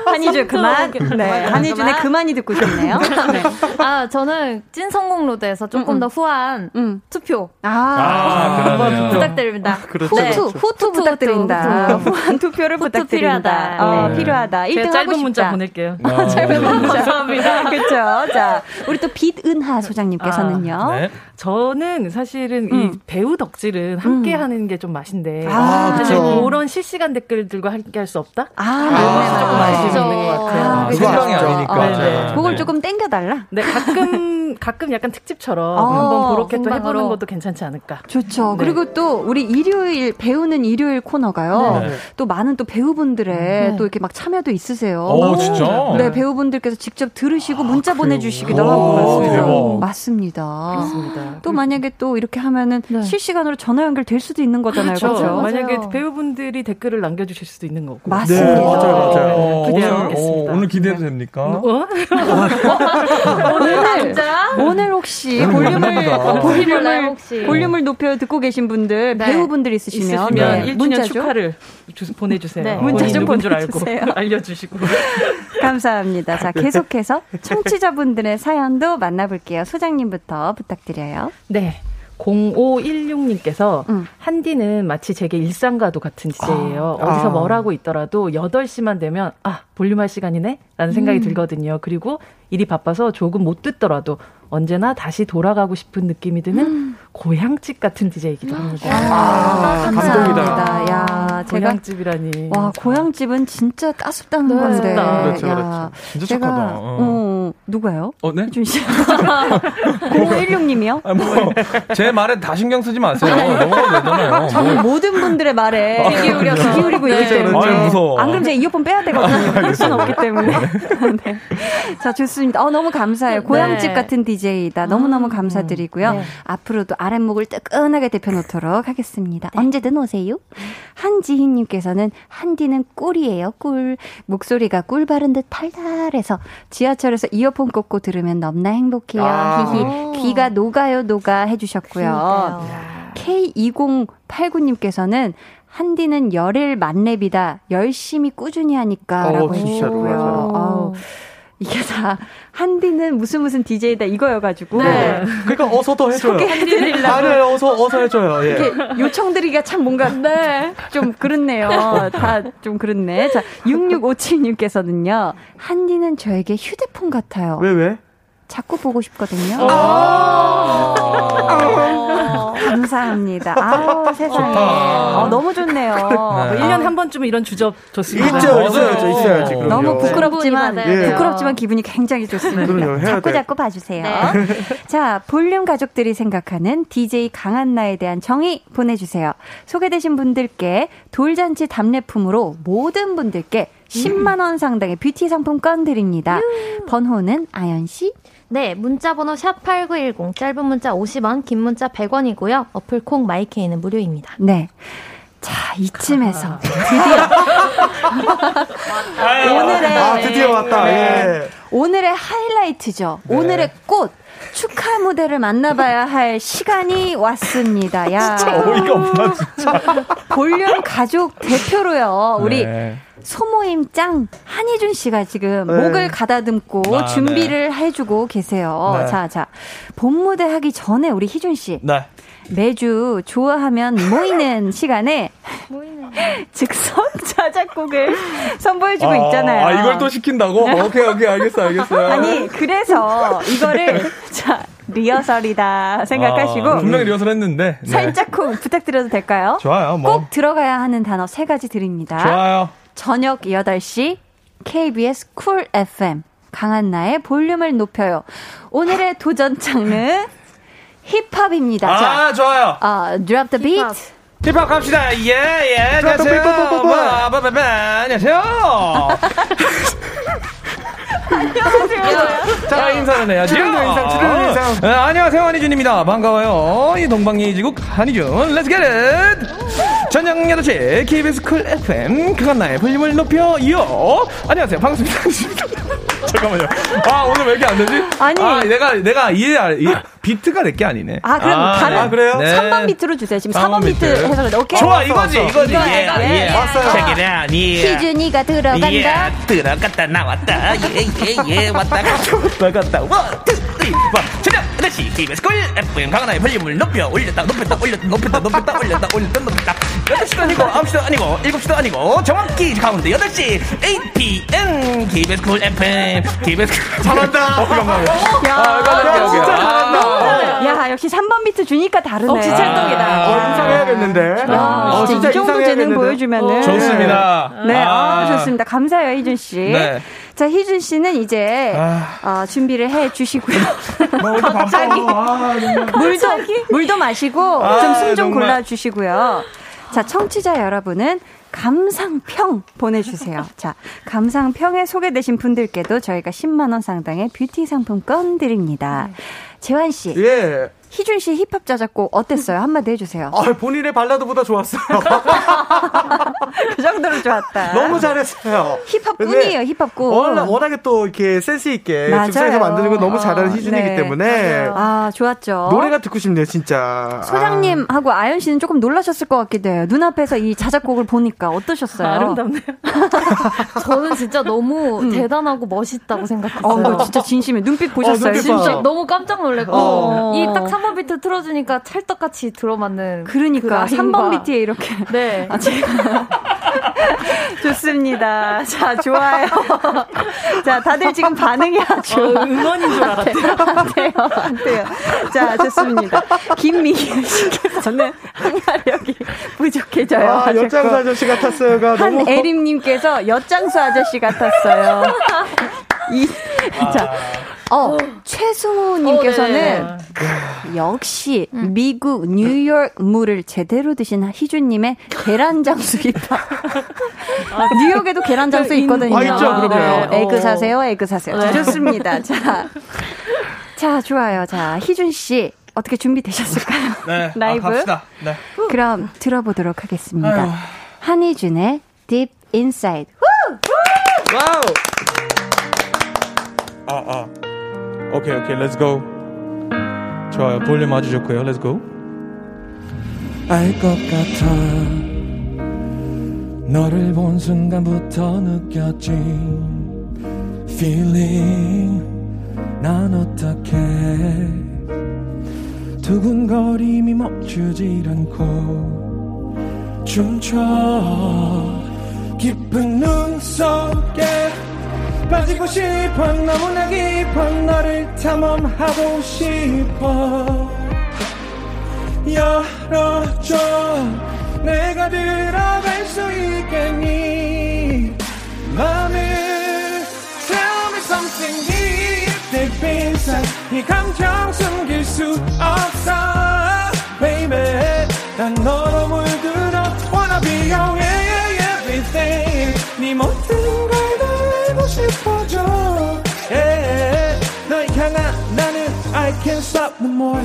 한희준 그만. 네, 한희준의 그만이 듣고 싶네요. 네. 아, 저는 찐 성공 road에서 조금 음, 음. 더 후한 음. 투표. 아, 아 부탁드립니다. 아, 그렇죠, 후투, 그렇죠. 후투, 후투 부탁드린다. 후투. 후한 투표를 부탁드립니다. 필요하다. 어, 네. 필요하다. 1등 짧은 문자 보낼게요. 아, 짧은 문자. 감사합니다. 그렇죠. 자, 우리 또 빛은하 소장님께서는요. 아, 네. 저는 사실은 음. 이 배우 덕질은 함께 음. 하는 게 좀 맛인데 아, 사실 그런 실시간 댓글들과 함께 할 수 없다. 아, 아, 조금 아쉬움이 있는 것 같아요. 아, 생방이 아니니까. 어, 네. 그걸 조금 땡겨달라. 네, 가끔 가끔 약간 특집처럼 어, 한번 그렇게 또 해보는 것도 괜찮지 않을까. 좋죠. 네. 그리고 또 우리 일요일 배우는 일요일 코너가요. 네. 또 많은 또 배우분들의 네. 또 이렇게 막 참여도 있으세요. 오, 진짜? 네, 배우분들께서 직접 들으시고 문자 아, 보내주시기도 하고 그렇습니다. 맞습니다. 맞습니다. 또 만약에 또 이렇게 하면은 네. 실시간으로 전화 연결 될 수도 있는 거잖아요. 그렇죠. 그렇죠? 만약에 배우분들이 댓글을 남겨주실 수도 있는 거고. 맞습니다. 네, 맞아요, 맞아요. 어, 기대하겠습니다. 오늘, 기대해도 됩니까? 어? 오늘 오늘 혹시 볼륨을 볼륨을 혹시. 볼륨을 높여 듣고 계신 분들 네. 배우분들 있으시면, 있으시면 네. 1주년 축하를 보내주세요. 네. 문자 좀 보내주세요. 알려주시고. 감사합니다. 자 계속해서 청취자분들의 사연도 만나볼게요. 소장님부터 부탁드려요. 네. 0516님께서 음. 한디는 마치 제게 일상과도 같은 DJ예요. 아. 어디서 뭘 하고 있더라도 8시만 되면 아, 볼륨할 시간이네? 라는 생각이 음. 들거든요. 그리고 일이 바빠서 조금 못 듣더라도 언제나 다시 돌아가고 싶은 느낌이 드는 음. 고향집 같은 DJ이기도 합니다. 아, 아 감사합니다. 야, 제가 고향집이라니. 와, 고향집은 진짜 따숩다는 네. 건데. 그렇죠, 그렇죠. 진짜 제가, 착하다. 어. 어, 누가요? 어, 네? 준 씨. 0516님이요? 아, 뭐, 제 말에 다 신경 쓰지 마세요. 넘어가도 되잖아요. 저는 뭐. 모든 분들의 말에 귀 기울여서 기울이고 있기 때문에. 아, 무서워. 안 그러면 제가 이어폰 빼야 되거든요. 할 수는 없기 때문에. 네. 자, 좋습니다. 어, 너무 감사해요. 고향집 네. 같은 DJ 이다. 너무너무 음. 감사드리고요. 네. 앞으로도 아랫목을 뜨끈하게 데펴놓도록 하겠습니다. 네. 언제든 오세요. 한지희님께서는 한디는 꿀이에요, 꿀. 목소리가 꿀 바른 듯 달달해서 지하철에서 이어폰 꽂고 들으면 너무나 행복해요. 아. 히히. 귀가 녹아요, 녹아 해주셨고요. K2089님께서는 한디는 열일 만렙이다. 열심히 꾸준히 하니까. 라고 어, 해주셨고요. 이게 다 한디는 무슨 무슨 DJ다 이거여가지고. 네. 그러니까 어서 더 해줘요. 소개해드리려고. 아, 어서 어서 해줘요. 예. 이렇게 요청드리기가 참 뭔가 네. 좀 그렇네요. 다 좀 그렇네. 자 6657님께서는요. 한디는 저에게 휴대폰 같아요. 왜 왜? 자꾸 보고 싶거든요. 아~ 감사합니다. 아 세상에. 어, 너무 좋네요. 네. 뭐 1년에 한 번쯤은 이런 주접 좋습니다. 있죠, 있어야죠, 있어야지. 그럼요. 너무 부끄럽지만, 예. 부끄럽지만 기분이 굉장히 좋습니다. 그럼요, 자꾸 돼. 자꾸 봐주세요. 네. 자, 볼륨 가족들이 생각하는 DJ 강한나에 대한 정의 보내주세요. 소개되신 분들께 돌잔치 답례품으로 모든 분들께 10만원 상당의 뷰티 상품권 드립니다. 번호는 아연씨? 네, 문자 번호 샵8910, 짧은 문자 50원, 긴 문자 100원이고요. 어플 콩 마이케이는 무료입니다. 네. 자, 이쯤에서 드디어 오늘의 아, 드디어 왔다. 네. 예. 오늘의 하이라이트죠. 네. 오늘의 꽃 축하 무대를 만나봐야 할 시간이 왔습니다. 야. 진짜 어이가 없나 진짜. 볼륨 가족 대표로요. 우리 네. 소모임 짱 한희준 씨가 지금 네. 목을 가다듬고 아, 준비를 네. 해주고 계세요. 네. 자, 자. 본 무대 하기 전에 우리 희준 씨. 네. 매주 좋아하면 모이는 시간에 모이는 즉석 자작곡을 선보여주고 아, 있잖아요. 아, 이걸 또 시킨다고? 네. 오케이, 오케이, 알겠어, 알겠어요. 아니, 그래서 이거를, 자, 리허설이다 생각하시고. 아, 분명히 리허설 했는데. 네. 살짝 부탁드려도 될까요? 좋아요, 뭐. 꼭 들어가야 하는 단어 세 가지 드립니다. 좋아요. 저녁 8시, KBS Cool FM. 강한나의 볼륨을 높여요. 오늘의 도전 장르 힙합입니다. 아, 자, 좋아요. 아, drop the beat. 힙합. 힙합 갑시다. 예, 예. 안녕하세요. 안녕하세요. 안녕하세요. 자, 인사는 해야죠. 출연 인상, 출연 인상. 네, 안녕하세요, 한희준입니다. 반가워요. 이 동방예의지국 한희준. Let's get it! 저녁 8시 KBS Cool FM 강한나의 볼륨을 높여요. 안녕하세요. 반갑습니다. 잠깐만요. 아, 오늘 왜 이렇게 안 되지? 아니. 아, 내가, 내가 이해, 이해 비트가 내 게 아니네. 아, 그럼 아, 다른. 아, 그래요? 네. 3번 비트로 주세요. 지금 4번, 4번 비트, 비트 해서 그래. 오케이. 좋아, 이거지, 이거지. 이거, 예, 이거, 예. 왔어요. Check it out, yeah. 희준이가 들어간다. 예, 들어갔다, 나왔다. 예, 예, 예. 왔다 갔다, 왔다 갔다. One, two, three, one. 저녁, 8시, KBS Cool, FM 강한나의 볼륨을 높여, 올렸다, 높였다, 올렸다, 높였다, 높였다, 올렸다, 올렸다, 높였다. 8시도 아니고, 9시도 아니고, 7시도 아니고, 정확히 가운데 8시, 8pm, KBS Cool FM, KBS Cool. 잘한다. 어, 그런가요? 야, 아, 진짜 잘한다. 야, 역시 3번 비트 주니까 다르네. 역시 찰떡이다. 어, 인상해야겠는데. 야, 어, 진짜, 이 정도 재능 보여주면은. 좋습니다. 네, 아, 좋습니다. 감사해요, 희준 씨. 네. 자, 희준 씨는 이제 아... 어, 준비를 해 주시고요. 갑자기 아, 물도 물도 마시고 아, 좀숨좀 골라 주시고요. 자, 청취자 여러분은 감상평 보내주세요. 자, 감상평에 소개되신 분들께도 저희가 10만원 상당의 뷰티 상품권 드립니다. 네. 재환 씨. 예. 희준 씨 힙합 자작곡 어땠어요? 한마디 해주세요. 아, 본인의 발라드보다 좋았어요. 그 정도로 좋았다. 너무 잘했어요. 힙합꾼이에요, 힙합꾼. 워낙, 워낙에 또 이렇게 센스 있게 즉석에서 만드는 거 너무 잘하는 희준이기 네. 때문에. 맞아요. 아, 좋았죠. 노래가 듣고 싶네요, 진짜. 소장님하고 아. 아연 씨는 조금 놀라셨을 것 같기도 해요. 눈앞에서 이 자작곡을 보니까 어떠셨어요? 아 름답네요. 저는 진짜 너무 음. 대단하고 멋있다고 생각했어요. 어, 진짜 진심에 눈빛 보셨어요? 어, 눈빛 진짜 너무 깜짝 놀랐고 어. 이딱 3번 비트 틀어주니까 찰떡같이 들어맞는. 그러니까 그 3번 비트에 이렇게. 네. 아, 제가. 좋습니다. 자, 좋아요. 자, 다들 지금 반응이 아주. 어, 응원인 줄 알았대요. 안 돼요, 안 돼요. 자, 좋습니다. 김미희 씨께서는 항마력이 부족해져요. 아, 엿장수 아저씨 같았어요가 너무. 한애림님께서 엿장수 아저씨 같았어요. 이, 아. 자. 어, 최승우님께서는 어, 네. 역시 음. 미국 뉴욕 물을 제대로 드신 희준님의 계란 장수 힙합. 아, 뉴욕에도 계란 장수 있거든요. 아, 있죠, 그러면. 네. egg 사세요, egg 사세요. 네. 좋습니다. 자, 자, 좋아요. 자, 희준 씨. 어떻게 준비되셨을까요? 네. 라이브. 아, 갑시다. 네. 그럼 들어보도록 하겠습니다. 아유. 한희준의 Deep Inside. Wow! 아, 아. 오케이 오케이 let's go 좋아요 볼륨 아주 좋고요. let's go 알 것 같아. 너를 본 순간부터 느꼈지. Feeling. 난 어떻게? 두근거림이 멈추질 않고 춤춰. 깊은 눈 속에 빠지고 싶어 너무나 깊어 너를 탐험하고 싶어 열어줘 내가 들어갈 수 있겠니 맘을 Tell me something deep deep inside 이 감정 숨길 수 없어 baby 난 너로 물들어 wanna be your everything 네 모든 걸 can't stop no more.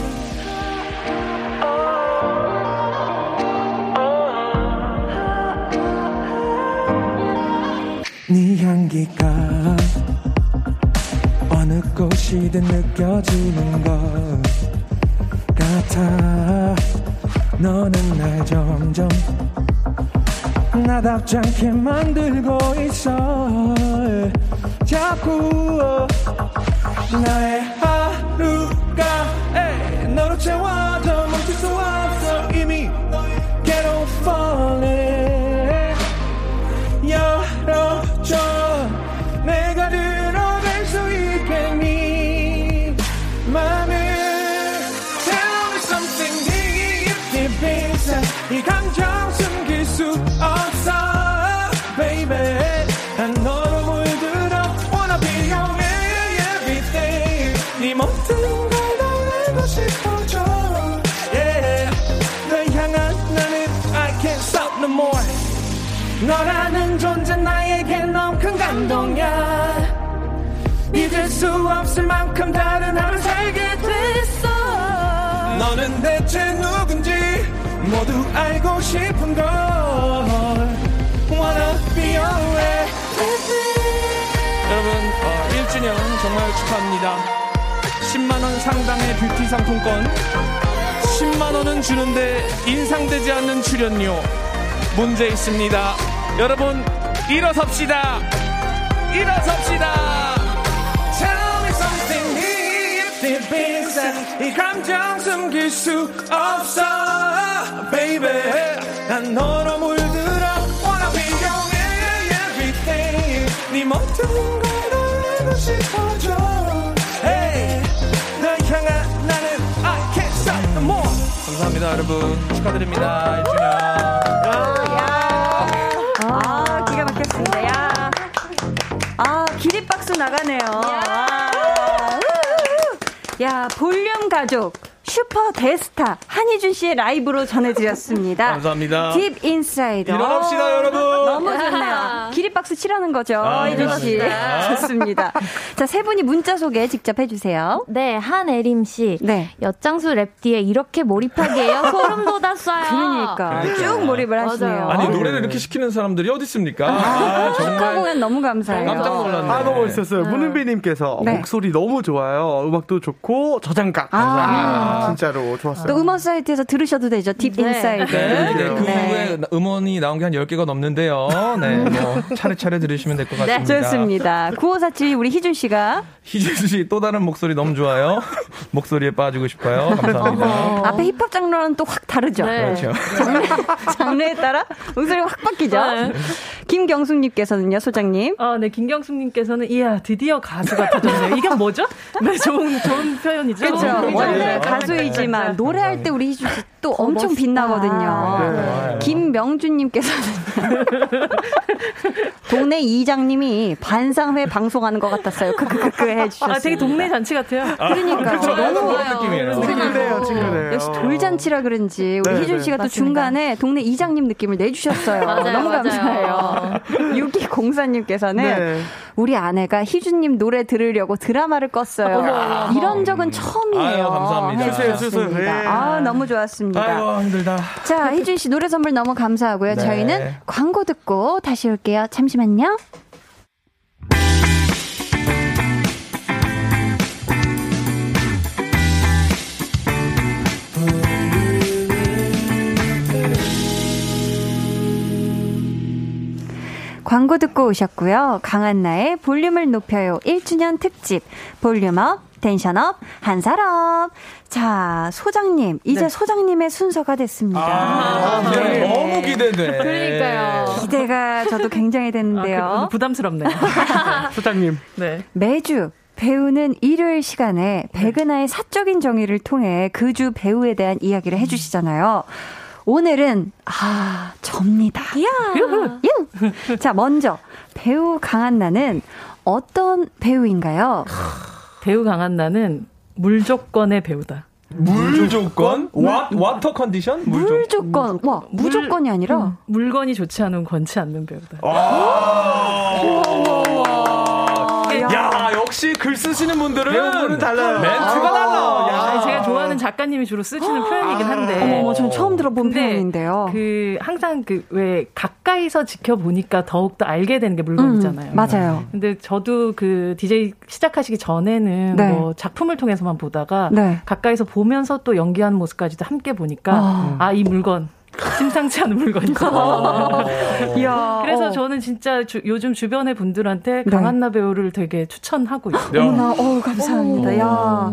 네 향기가 어느 곳이든 느껴지는 것 같아. 너는 날 점점 나답지 않게 만들고 있어. 자꾸 나의 하루 가 에이, 너로 채워져 멈출 수 없어 이미 Get on falling 열어줘 내가 들어갈 수 있겠니 맘을 Tell me something deep deep inside 이 감정 너라는 존재 나에게 너무 큰 감동이야. 잊을 수 없을 만큼 다른 하루 살게 됐어. 너는 대체 누군지 모두 알고 싶은 걸 Wanna be your 여러분 어, 1주년 정말 축하합니다. 10만원 상당의 뷰티 상품권 10만원은 주는데 인상되지 않는 출연료 문제 있습니다. 여러분 일어섭시다. 일어섭시다. 이 감정 숨길 수 없어, baby. 난 너로 물들어 wanna be your everything. 네 모든 걸다 알고 싶어져. 감사합니다, 여러분. 축하드립니다. 1주년. 나가네요. 야, 볼륨 가족. 슈퍼 대스타 한희준 씨의 라이브로 전해드렸습니다. 감사합니다. Deep Inside. 일어납시다, 여러분. 너무 좋네요. 기립박수 치라는 거죠, 아, 희준 씨. 좋습니다. 자, 세 분이 문자 소개 직접 해주세요. 네, 한애림 씨. 네. 엿장수 랩디에 이렇게 몰입하기에요? 소름 돋았어요. 그러니까 그러니까요. 쭉 몰입을 하시네요. 아니 노래를 이렇게 시키는 사람들이 어디 있습니까? 아, 축하 정말 공연 너무 감사해요. 깜짝 놀랐네요. 아, 너무 멋있었어요. 문은비님께서 네. 목소리 너무 좋아요. 음악도 좋고, 저장각. 아. 진짜로 좋았어요. 또 음원 사이트에서 들으셔도 되죠. Deep 네. Inside. 네, 네, 그 네. 후에 음원이 나온 게 한 10개가 넘는데요. 네, 뭐 차례차례 들으시면 될 것 같습니다. 좋습니다. 9547 우리 희준 씨가 희준 씨 또 다른 목소리 너무 좋아요. 목소리에 빠지고 싶어요. 감사합니다. 앞에 힙합 장르는 또 확 다르죠. 네. 그렇죠. 장르 에 따라 목소리가 확 바뀌죠. 김경숙님께서는요, 소장님. 아, 네, 김경숙님께서는, 이야, 드디어 가수 같아졌네요. 이게 뭐죠? 네, 좋은, 좋은 표현이죠. 그렇죠. 네, 원래 네. 가수 이지만 노래할 때 우리 희준 씨 또 엄청 멋있다. 빛나거든요. 네. 김명준님께서는 동네 이장님이 반상회 방송하는 것 같았어요. 크크크크 해주셨어요. 아, 되게 동네 잔치 같아요. 그러니까 그렇죠. 너무 그런 느낌이에요. 친구네요, 친구네요. 역시 돌잔치라 그런지 우리 네, 희준 네. 씨가 또 맞습니다. 중간에 동네 이장님 느낌을 내주셨어요. 맞아요, 너무 맞아요. 감사해요. 6204님께서는 네. 우리 아내가 희준님 노래 들으려고 드라마를 껐어요. 이런 적은 처음이에요. 아유, 감사합니다. 해주셨습니다. 네. 아 너무 좋았습니다. 아이고 힘들다. 자 희준 씨 노래 선물 너무 감사하고요. 네. 저희는 광고 듣고 다시 올게요. 잠시만요. 광고 듣고 오셨고요. 강한나의 볼륨을 높여요. 1주년 특집 볼륨업 텐션업 한 사람. 자 소장님 이제 네. 소장님의 순서가 됐습니다. 아, 네, 너무 기대돼. 그러니까요. 기대가 저도 굉장히 되는데요. 아, 부담스럽네요. 소장님. 네. 매주 배우는 일요일 시간에 백은하의 사적인 정의를 통해 그 주 배우에 대한 이야기를 해주시잖아요. 오늘은 아 접니다. 야. 자 먼저 배우 강한나는 어떤 배우인가요? 배우 강한나는 물조건의 배우다. 물 조건? 와, 와터 컨디션? 물 조건. 와, 무조건이 아니라 음, 물건이 좋지 않으면 권치 않는 배우다. 아~ 야, 역시 글 쓰시는 분들은 배우분은 달라요. 멘트가 달라. 야. 제가 좋아하는 작가님이 주로 쓰시는 표현이긴 한데. 어머, 전 처음 들어본 표현인데요. 그 항상 그 왜 가까이서 지켜보니까 더욱 더 알게 되는 게 물건이잖아요. 음, 맞아요. 근데 저도 그 DJ 시작하시기 전에는 네. 뭐 작품을 통해서만 보다가 네. 가까이서 보면서 또 연기하는 모습까지도 함께 보니까 어. 아이 물건 심상치 않은 물건이죠. 그래서 어. 저는 진짜 주, 요즘 주변의 분들한테 네. 강한나 배우를 되게 추천하고 있어요. 어머나, 어 감사합니다. 야,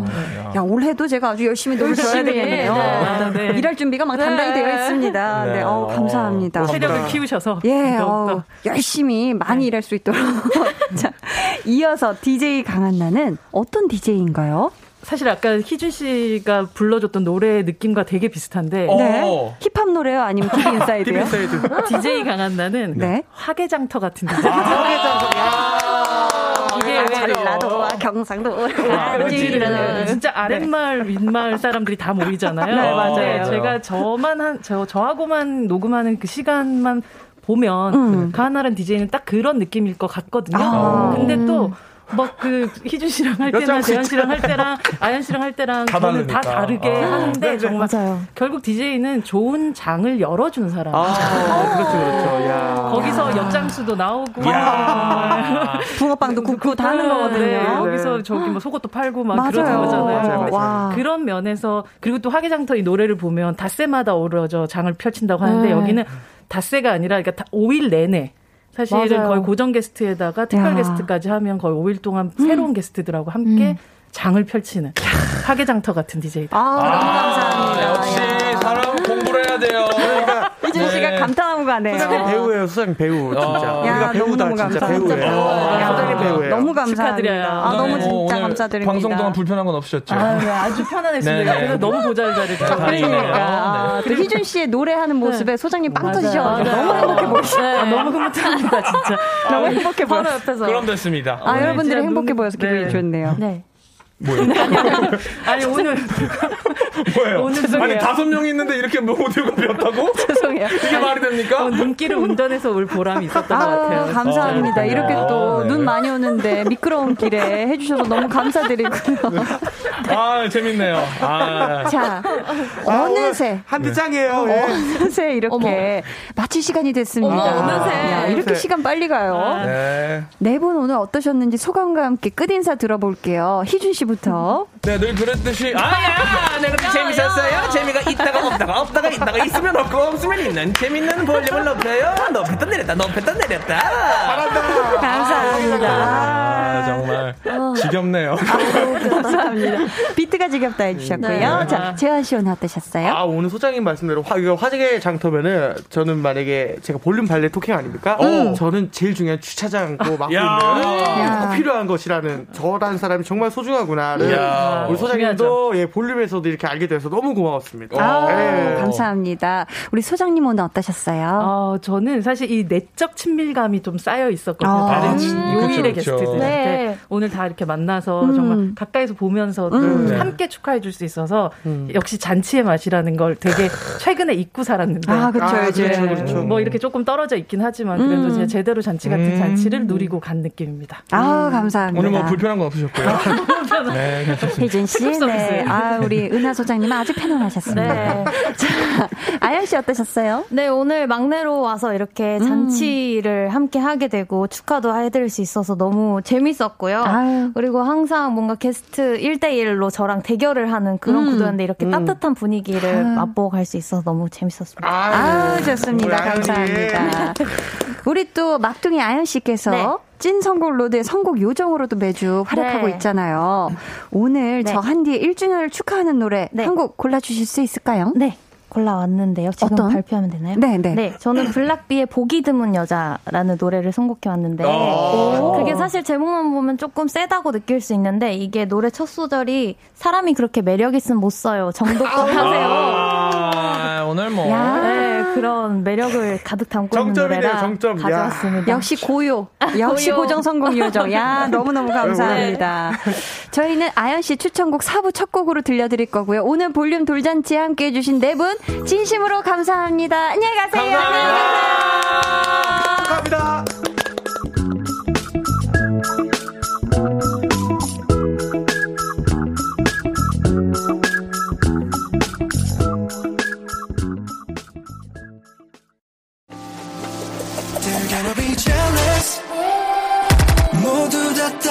야, 올해도 제가 아주 열심히 노력을 해야 되겠네요. 네, 네. 일할 준비가 막 단단히 되어 있습니다. 네, 어, 감사합니다. 체력을 키우셔서. 예, 어, 열심히 많이 일할 수 있도록. 자, 이어서 DJ 강한나는 어떤 DJ인가요? 사실 아까 희준 씨가 불러줬던 노래의 느낌과 되게 비슷한데. 어. 네. 힙합 노래요? 아니면 TV 인사이드요? Inside. DJ 강한나는 네. 화개장터 같은 DJ. 아, 화개장터. 이게 아, 전라도와 경상도. 아, 아 진짜 아랫마을, 윗마을 사람들이 다 모이잖아요. 네, 맞아요. 제가 저만 한, 저, 저하고만 녹음하는 그 시간만 보면 음. 가나른 DJ는 딱 그런 느낌일 것 같거든요. 아. 근데 또 막 그 희준 씨랑 할 때랑 재현 씨랑 할 때랑 아연 씨랑 할 때랑 다 저는 다르니까. 다 다르게 아. 하는데 네, 네. 정말 맞아요. 결국 DJ는 좋은 장을 열어주는 사람. 아, 그렇죠, 그렇죠. 야. 거기서 엿장수도 나오고 붕어빵도 굽고 다 하는 거거든요. 네, 거기서 저기 뭐 속옷도 팔고 막 맞아요. 그런 거잖아요. 맞아요, 그런 면에서 그리고 또 화개장터 이 노래를 보면 닷새마다 어우러져 장을 펼친다고 하는데 네. 여기는 닷새가 아니라 그러니까 5일 내내 사실은 맞아요. 거의 고정 게스트에다가 특별 야. 게스트까지 하면 거의 5일 동안 음. 새로운 게스트들하고 함께 음. 장을 펼치는 화개장터 같은 DJ다. 아, 아, 감사합니다. 역시 사람 공부를 해야 돼요. 그러니까 이준 씨가 네. 감탄하고 가네요. 수상 배우예요, 수상 배우. 진짜. 야, 우리가 배우다, 너무 진짜 배우예요. 수상 배우예요. 너무 감사드려요. 아, 너무 진짜 감사드립니다. 방송 동안 불편한 건 없으셨죠? 아, 네, 아주 편안했습니다. 그래서 너무 보잘자리죠. 그러니까. 아, 또 희준 씨의 노래하는 모습에 소장님 빵 터지셔가지고 너무 행복해 보이시죠. 아, 너무 흐뭇합니다, 진짜. 너무 행복해 보여. 옆에서. 그럼 됐습니다. 아, 여러분들이 행복해 보여서 기분이 좋네요. 네. 뭐예요? 아니 오늘 뭐예요? 오늘 죄송해요. 아니 다섯 명 있는데 이렇게 오디오가 비었다고? 죄송해요. 이게 말이 됩니까? 어, 눈길을 운전해서 올 보람이 있었던 아, 것 같아요. 감사합니다. 아, 이렇게 또눈 네. 많이 오는데 미끄러운 길에 해주셔서 너무 감사드리고요. 아 재밌네요. 아. 자 어느새 한두장이에요. 네. 어느새 이렇게 어머. 마칠 시간이 됐습니다. 어머, 어느새 야, 이렇게 시간 빨리 가요. 네. 네분 오늘 어떠셨는지 소감과 함께 끝 인사 들어볼게요. 희준 씨 때부터. 네, 늘 그랬듯이 아야, 네, 그렇게 재밌었어요. 재미가 있다가 없다가 없다가 있다가 있으면 없고 없으면 있는 재밌는 볼륨을 높여요. 높였다 내렸다, 높였다 내렸다. 잘한다. 감사합니다. 아, 정말 어. 지겹네요. 아, 감사합니다. 비트가 지겹다 해주셨고요. 네. 자, 재환 씨 오늘 어떠셨어요? 아, 오늘 소장님 말씀대로 화, 이거 화재계 장터면은 저는 만약에 제가 볼륨 발레 토킹 아닙니까? 음. 저는 제일 중요한 주차장 고 맡고 있는 필요한 것이라는 저라는 사람이 정말 소중하구나를 우리 소장님도 예, 볼륨에서도 이렇게 알게 돼서 너무 고마웠습니다. 아, 네. 감사합니다. 우리 소장님 오늘 어떠셨어요? 어, 저는 사실 이 내적 친밀감이 좀 쌓여 있었거든요. 아, 다른 음. 요일의 게스트들. 네. 오늘 다 이렇게 만나서 음. 정말 가까이서 보면서 음. 네. 함께 축하해 줄 수 있어서 음. 역시 잔치의 맛이라는 걸 되게 최근에 잊고 살았는데. 아, 그렇죠. 아, 그렇죠, 그렇죠. 뭐 이렇게 조금 떨어져 있긴 하지만 그래도 음. 제대로 잔치 같은 음. 잔치를 누리고 간 느낌입니다. 아, 감사합니다. 오늘 뭐 불편한 거 없으셨고요. 네, 혜진 씨. 네. 아, 우리 은하 소 장님은 아주 편안하셨습니다. 네. 자, 아연 씨 어떠셨어요? 네, 오늘 막내로 와서 이렇게 음. 잔치를 음. 함께 하게 되고 축하도 해드릴 수 있어서 너무 재밌었고요. 아유. 그리고 항상 뭔가 게스트 1대1로 저랑 대결을 하는 그런 음. 구도였는데 이렇게 음. 따뜻한 분위기를 아유. 맛보고 갈 수 있어서 너무 재밌었습니다. 아, 좋습니다. 감사합니다. 우리 또 막둥이 아연 씨께서 네. 찐 선곡 로드의 선곡 요정으로도 매주 활약하고 네. 있잖아요. 오늘 네. 저 한디의 1주년을 축하하는 노래 네. 한곡 골라주실 수 있을까요? 네. 골라왔는데요. 지금 어떤? 발표하면 되나요? 네, 네. 네, 저는 블락비의 보기 드문 여자라는 노래를 선곡해 왔는데 그게 사실 제목만 보면 조금 세다고 느낄 수 있는데 이게 노래 첫 소절이 사람이 그렇게 매력 있으면 못 써요. 정도껏 하세요. 아, 오늘 뭐 네, 그런 매력을 가득 담고 있는 노래라 정점. 가져왔습니다. 야. 역시 고요. 역시 고요. 고정 성공 요정. 야, 너무너무 감사합니다. 네. 저희는 아연 씨 추천곡 4부 첫 곡으로 들려드릴 거고요. 오늘 볼륨 돌잔치 함께 해 주신 네 분 진심으로 감사합니다. 안녕히 가세요. 감사합니다. 감사합니다. 모두 다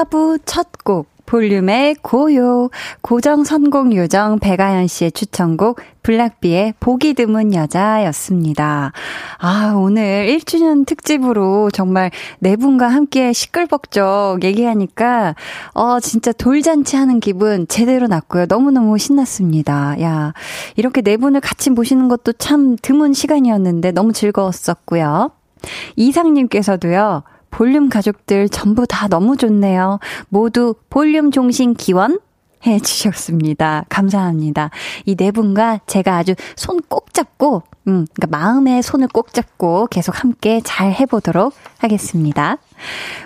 4부 첫 곡, 볼륨의 고요, 고정 선곡 요정 배가연 씨의 추천곡, 블락비의 보기 드문 여자였습니다. 아, 오늘 1주년 특집으로 정말 네 분과 함께 시끌벅적 얘기하니까, 어, 진짜 돌잔치 하는 기분 제대로 났고요. 너무너무 신났습니다. 야, 이렇게 네 분을 같이 모시는 것도 참 드문 시간이었는데 너무 즐거웠었고요. 이상님께서도요, 볼륨 가족들 전부 다 너무 좋네요. 모두 볼륨 종신 기원 해 주셨습니다. 감사합니다. 이 네 분과 제가 아주 손 꼭 잡고, 음, 그러니까 마음의 손을 꼭 잡고 계속 함께 잘 해보도록 하겠습니다.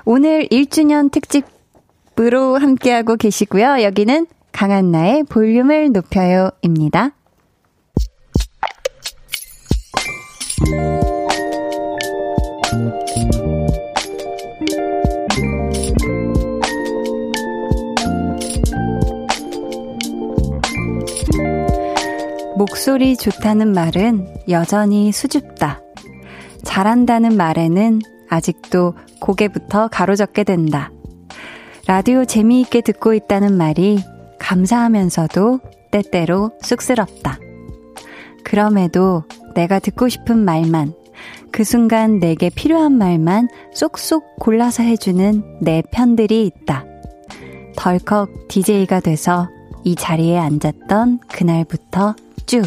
오늘 1주년 특집으로 함께하고 계시고요. 여기는 강한나의 볼륨을 높여요입니다. 목소리 좋다는 말은 여전히 수줍다. 잘한다는 말에는 아직도 고개부터 가로젓게 된다. 라디오 재미있게 듣고 있다는 말이 감사하면서도 때때로 쑥스럽다. 그럼에도 내가 듣고 싶은 말만, 그 순간 내게 필요한 말만 쏙쏙 골라서 해주는 내 편들이 있다. 덜컥 DJ가 돼서 이 자리에 앉았던 그날부터 쭉.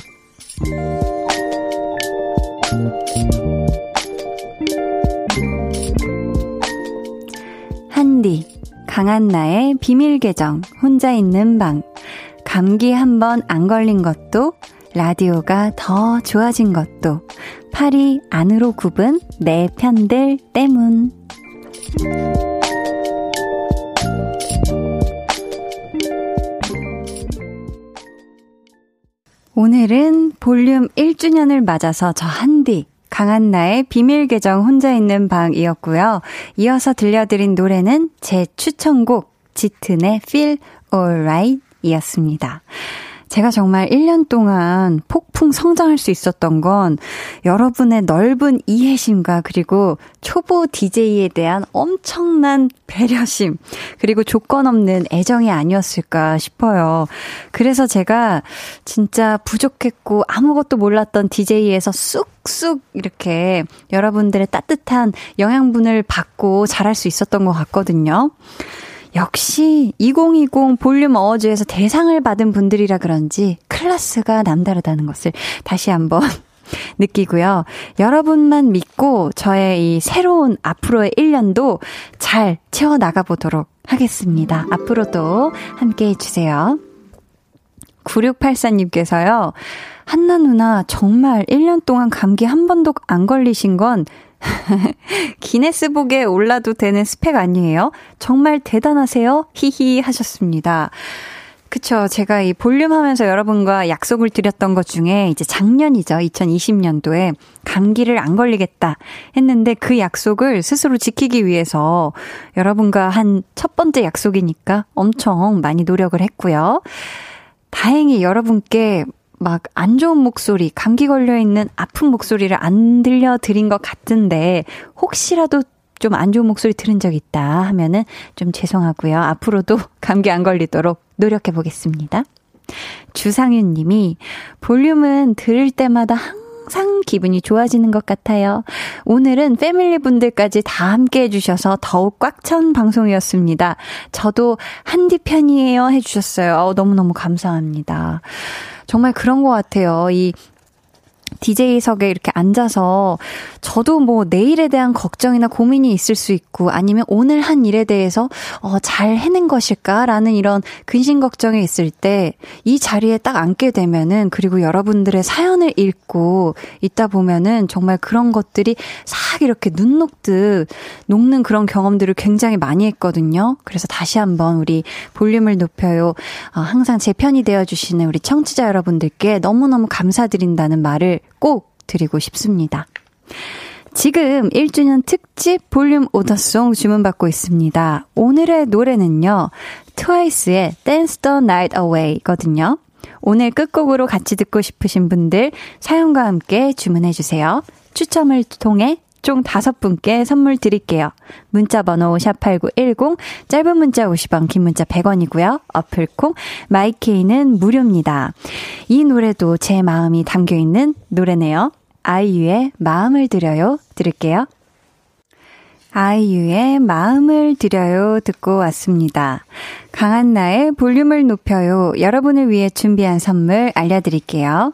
한디, 강한 나의 비밀 계정, 혼자 있는 방. 감기 한 번 안 걸린 것도, 라디오가 더 좋아진 것도, 팔이 안으로 굽은 내 편들 때문. 오늘은 볼륨 1주년을 맞아서 저 한디, 강한나의 비밀 계정 혼자 있는 방이었고요. 이어서 들려드린 노래는 제 추천곡, 짙은의 Feel Alright 이었습니다. 제가 정말 1년 동안 폭풍 성장할 수 있었던 건 여러분의 넓은 이해심과 그리고 초보 DJ에 대한 엄청난 배려심, 그리고 조건 없는 애정이 아니었을까 싶어요. 그래서 제가 진짜 부족했고 아무것도 몰랐던 DJ에서 쑥쑥 이렇게 여러분들의 따뜻한 영양분을 받고 잘할 수 있었던 것 같거든요. 역시 2020 볼륨 어워즈에서 대상을 받은 분들이라 그런지 클래스가 남다르다는 것을 다시 한번 느끼고요. 여러분만 믿고 저의 이 새로운 앞으로의 1년도 잘 채워나가 보도록 하겠습니다. 앞으로도 함께 해주세요. 9684님께서요. 한나 누나 정말 1년 동안 감기 한 번도 안 걸리신 건 기네스북에 올라도 되는 스펙 아니에요? 정말 대단하세요? 히히 하셨습니다. 그쵸. 제가 이 볼륨 하면서 여러분과 약속을 드렸던 것 중에 이제 작년이죠. 2020년도에 감기를 안 걸리겠다 했는데 그 약속을 스스로 지키기 위해서 여러분과 한 첫 번째 약속이니까 엄청 많이 노력을 했고요. 다행히 여러분께 막 안 좋은 목소리, 감기 걸려 있는 아픈 목소리를 안 들려 드린 것 같은데, 혹시라도 좀 안 좋은 목소리 들은 적 있다 하면은 좀 죄송하고요. 앞으로도 감기 안 걸리도록 노력해 보겠습니다. 주상윤 님이 볼륨은 들을 때마다 항상 기분이 좋아지는 것 같아요. 오늘은 패밀리 분들까지 다 함께 해주셔서 더욱 꽉 찬 방송이었습니다. 저도 한디 편이에요 해주셨어요. 어, 너무너무 감사합니다. 정말 그런 것 같아요. 이 DJ석에 이렇게 앉아서 저도 뭐 내일에 대한 걱정이나 고민이 있을 수 있고 아니면 오늘 한 일에 대해서 어, 잘 해낸 것일까라는 이런 근심 걱정이 있을 때 이 자리에 딱 앉게 되면은 그리고 여러분들의 사연을 읽고 있다 보면은 정말 그런 것들이 싹 이렇게 눈 녹듯 녹는 그런 경험들을 굉장히 많이 했거든요. 그래서 다시 한번 우리 볼륨을 높여요. 어, 항상 제 편이 되어주시는 우리 청취자 여러분들께 너무너무 감사드린다는 말을 꼭 드리고 싶습니다. 지금 1주년 특집 볼륨 오더송 주문받고 있습니다. 오늘의 노래는요, 트와이스의 Dance the Night Away 거든요. 오늘 끝곡으로 같이 듣고 싶으신 분들 사연과 함께 주문해주세요. 추첨을 통해 총 다섯 분께 선물 드릴게요. 문자 번호 샵8910, 짧은 문자 50원, 긴 문자 100원이고요. 어플콩, 마이케이는 무료입니다. 이 노래도 제 마음이 담겨있는 노래네요. 아이유의 마음을 드려요. 들을게요. 아이유의 마음을 드려요 듣고 왔습니다. 강한나의 볼륨을 높여요. 여러분을 위해 준비한 선물 알려드릴게요.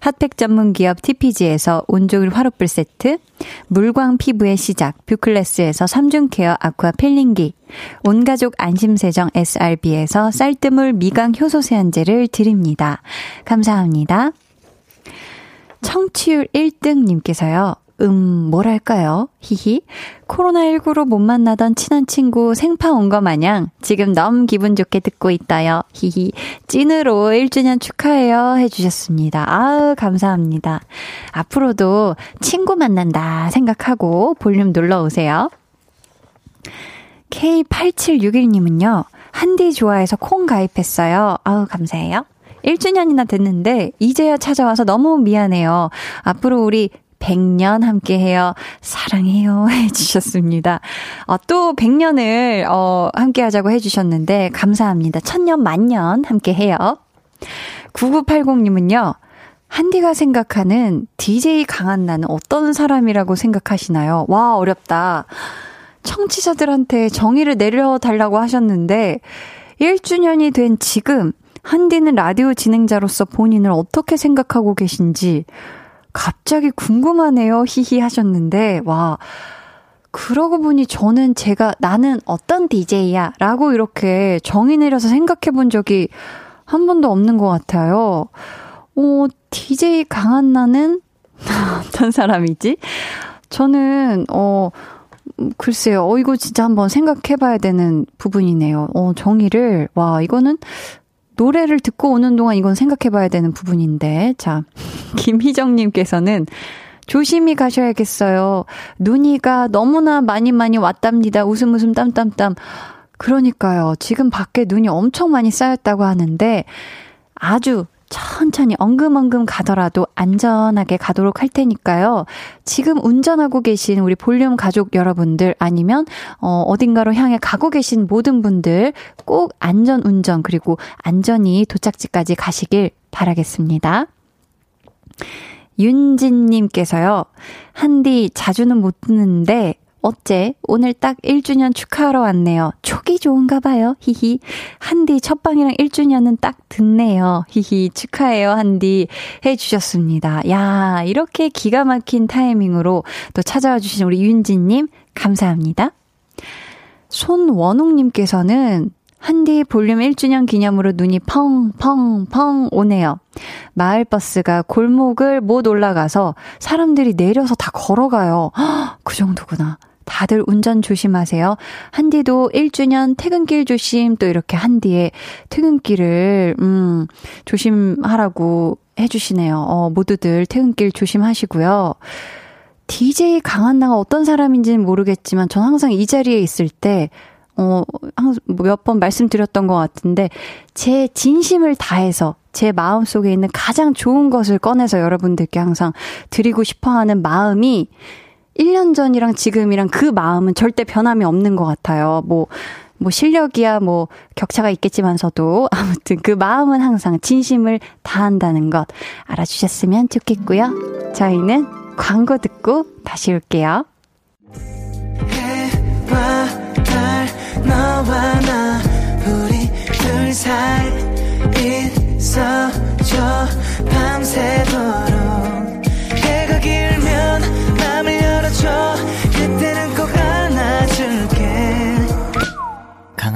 핫팩 전문 기업 TPG에서 온종일 화롯불 세트, 물광 피부의 시작 뷰클래스에서 3중 케어 aqua peeling기, 온가족 안심세정 SRB에서 쌀뜨물 미강 효소 세안제를 드립니다. 감사합니다. 청취율 1등님께서요. 음, 뭐랄까요? 히히. 코로나19로 못 만나던 친한 친구 생파 온 거 마냥 지금 너무 기분 좋게 듣고 있다요. 히히. 찐으로 1주년 축하해요. 해주셨습니다. 아우, 감사합니다. 앞으로도 친구 만난다 생각하고 볼륨 놀러 오세요. K8761님은요, 한디 좋아해서 콩 가입했어요. 아우, 감사해요. 1주년이나 됐는데, 이제야 찾아와서 너무 미안해요. 앞으로 우리 100년 함께 해요. 사랑해요. 해주셨습니다. 어, 또 100년을, 어, 함께 하자고 해주셨는데, 감사합니다. 천년, 만년 함께 해요. 9980님은요, 한디가 생각하는 DJ 강한나는 어떤 사람이라고 생각하시나요? 와, 어렵다. 청취자들한테 정의를 내려달라고 하셨는데, 1주년이 된 지금, 한디는 라디오 진행자로서 본인을 어떻게 생각하고 계신지, 갑자기 궁금하네요. 히히 하셨는데, 와. 그러고 보니 저는 제가 나는 어떤 DJ야? 라고 이렇게 정의 내려서 생각해 본 적이 한 번도 없는 것 같아요. 어, DJ 강한나는 어떤 사람이지? 저는, 어, 글쎄요. 어, 이거 진짜 한번 생각해 봐야 되는 부분이네요. 어, 정의를, 와, 이거는 노래를 듣고 오는 동안 이건 생각해 봐야 되는 부분인데. 자, 김희정님께서는 조심히 가셔야겠어요. 눈이가 너무나 많이 많이 왔답니다. 웃음 웃음 땀땀땀. 그러니까요. 지금 밖에 눈이 엄청 많이 쌓였다고 하는데 아주 천천히 엉금엉금 가더라도 안전하게 가도록 할 테니까요. 지금 운전하고 계신 우리 볼륨 가족 여러분들 아니면 어 어딘가로 향해 가고 계신 모든 분들 꼭 안전 운전 그리고 안전히 도착지까지 가시길 바라겠습니다. 윤진님께서요, 한디 자주는 못 듣는데, 어째 오늘 딱 1주년 축하하러 왔네요. 촉이 좋은가 봐요. 히히. 한디 첫방이랑 1주년은 딱 듣네요. 히히. 축하해요, 한디. 해 주셨습니다. 야, 이렇게 기가 막힌 타이밍으로 또 찾아와 주신 우리 윤진 님 감사합니다. 손원웅 님께서는 한디 볼륨 1주년 기념으로 눈이 펑펑펑 오네요. 마을버스가 골목을 못 올라가서 사람들이 내려서 다 걸어가요. 그 정도구나. 다들 운전 조심하세요. 한디도 1주년 퇴근길 조심 또 이렇게 한디의 퇴근길을 음 조심하라고 해 주시네요. 어, 모두들 퇴근길 조심하시고요. DJ 강한나가 어떤 사람인지는 모르겠지만 전 항상 이 자리에 있을 때 어, 몇 번 말씀드렸던 것 같은데, 제 진심을 다해서 제 마음 속에 있는 가장 좋은 것을 꺼내서 여러분들께 항상 드리고 싶어 하는 마음이 1년 전이랑 지금이랑 그 마음은 절대 변함이 없는 것 같아요. 뭐, 뭐 실력이야 뭐 격차가 있겠지만서도 아무튼 그 마음은 항상 진심을 다한다는 것 알아주셨으면 좋겠고요. 저희는 광고 듣고 다시 올게요.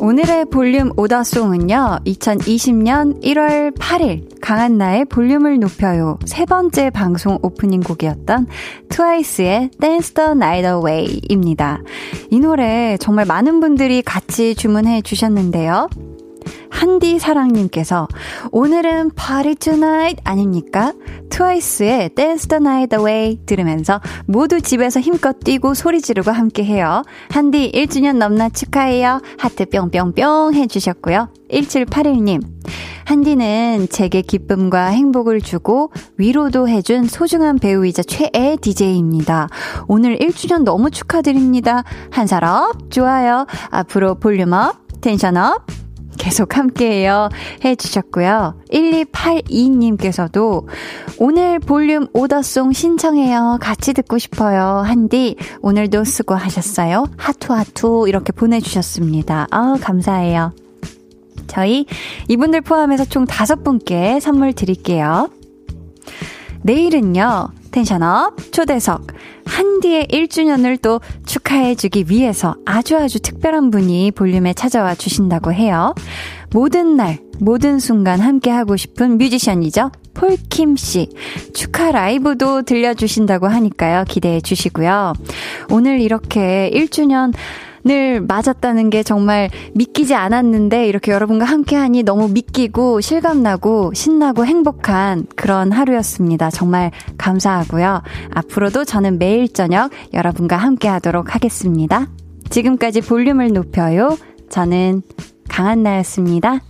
오늘의 볼륨 오다송은요, 2020년 1월 8일 강한나의 볼륨을 높여요 세 번째 방송 오프닝 곡이었던 트와이스의 Dance the Night Away입니다. 이 노래 정말 많은 분들이 같이 주문해 주셨는데요. 한디 사랑님께서 오늘은 party tonight 아닙니까? 트와이스의 Dance the Night Away 들으면서 모두 집에서 힘껏 뛰고 소리 지르고 함께 해요. 한디 1주년 넘나 축하해요. 하트 뿅뿅뿅 해주셨고요. 1781님. 한디는 제게 기쁨과 행복을 주고 위로도 해준 소중한 배우이자 최애 DJ입니다. 오늘 1주년 너무 축하드립니다. 한 살업 좋아요. 앞으로 볼륨업, 텐션업, 계속 함께해요. 해주셨고요. 1282님께서도 오늘 볼륨 오더송 신청해요. 같이 듣고 싶어요. 한디 오늘도 수고하셨어요. 하투하투 이렇게 보내주셨습니다. 아 감사해요. 저희 이분들 포함해서 총 다섯 분께 선물 드릴게요. 내일은요. 텐션업 초대석 한디의 1주년을 또 축하해주기 위해서 아주 아주 특별한 분이 볼륨에 찾아와 주신다고 해요. 모든 날, 모든 순간 함께 하고 싶은 뮤지션이죠. 폴킴 씨. 축하 라이브도 들려주신다고 하니까요. 기대해 주시고요. 오늘 이렇게 1주년 늘 맞았다는 게 정말 믿기지 않았는데 이렇게 여러분과 함께하니 너무 믿기고 실감나고 신나고 행복한 그런 하루였습니다. 정말 감사하고요. 앞으로도 저는 매일 저녁 여러분과 함께하도록 하겠습니다. 지금까지 볼륨을 높여요. 저는 강한나였습니다.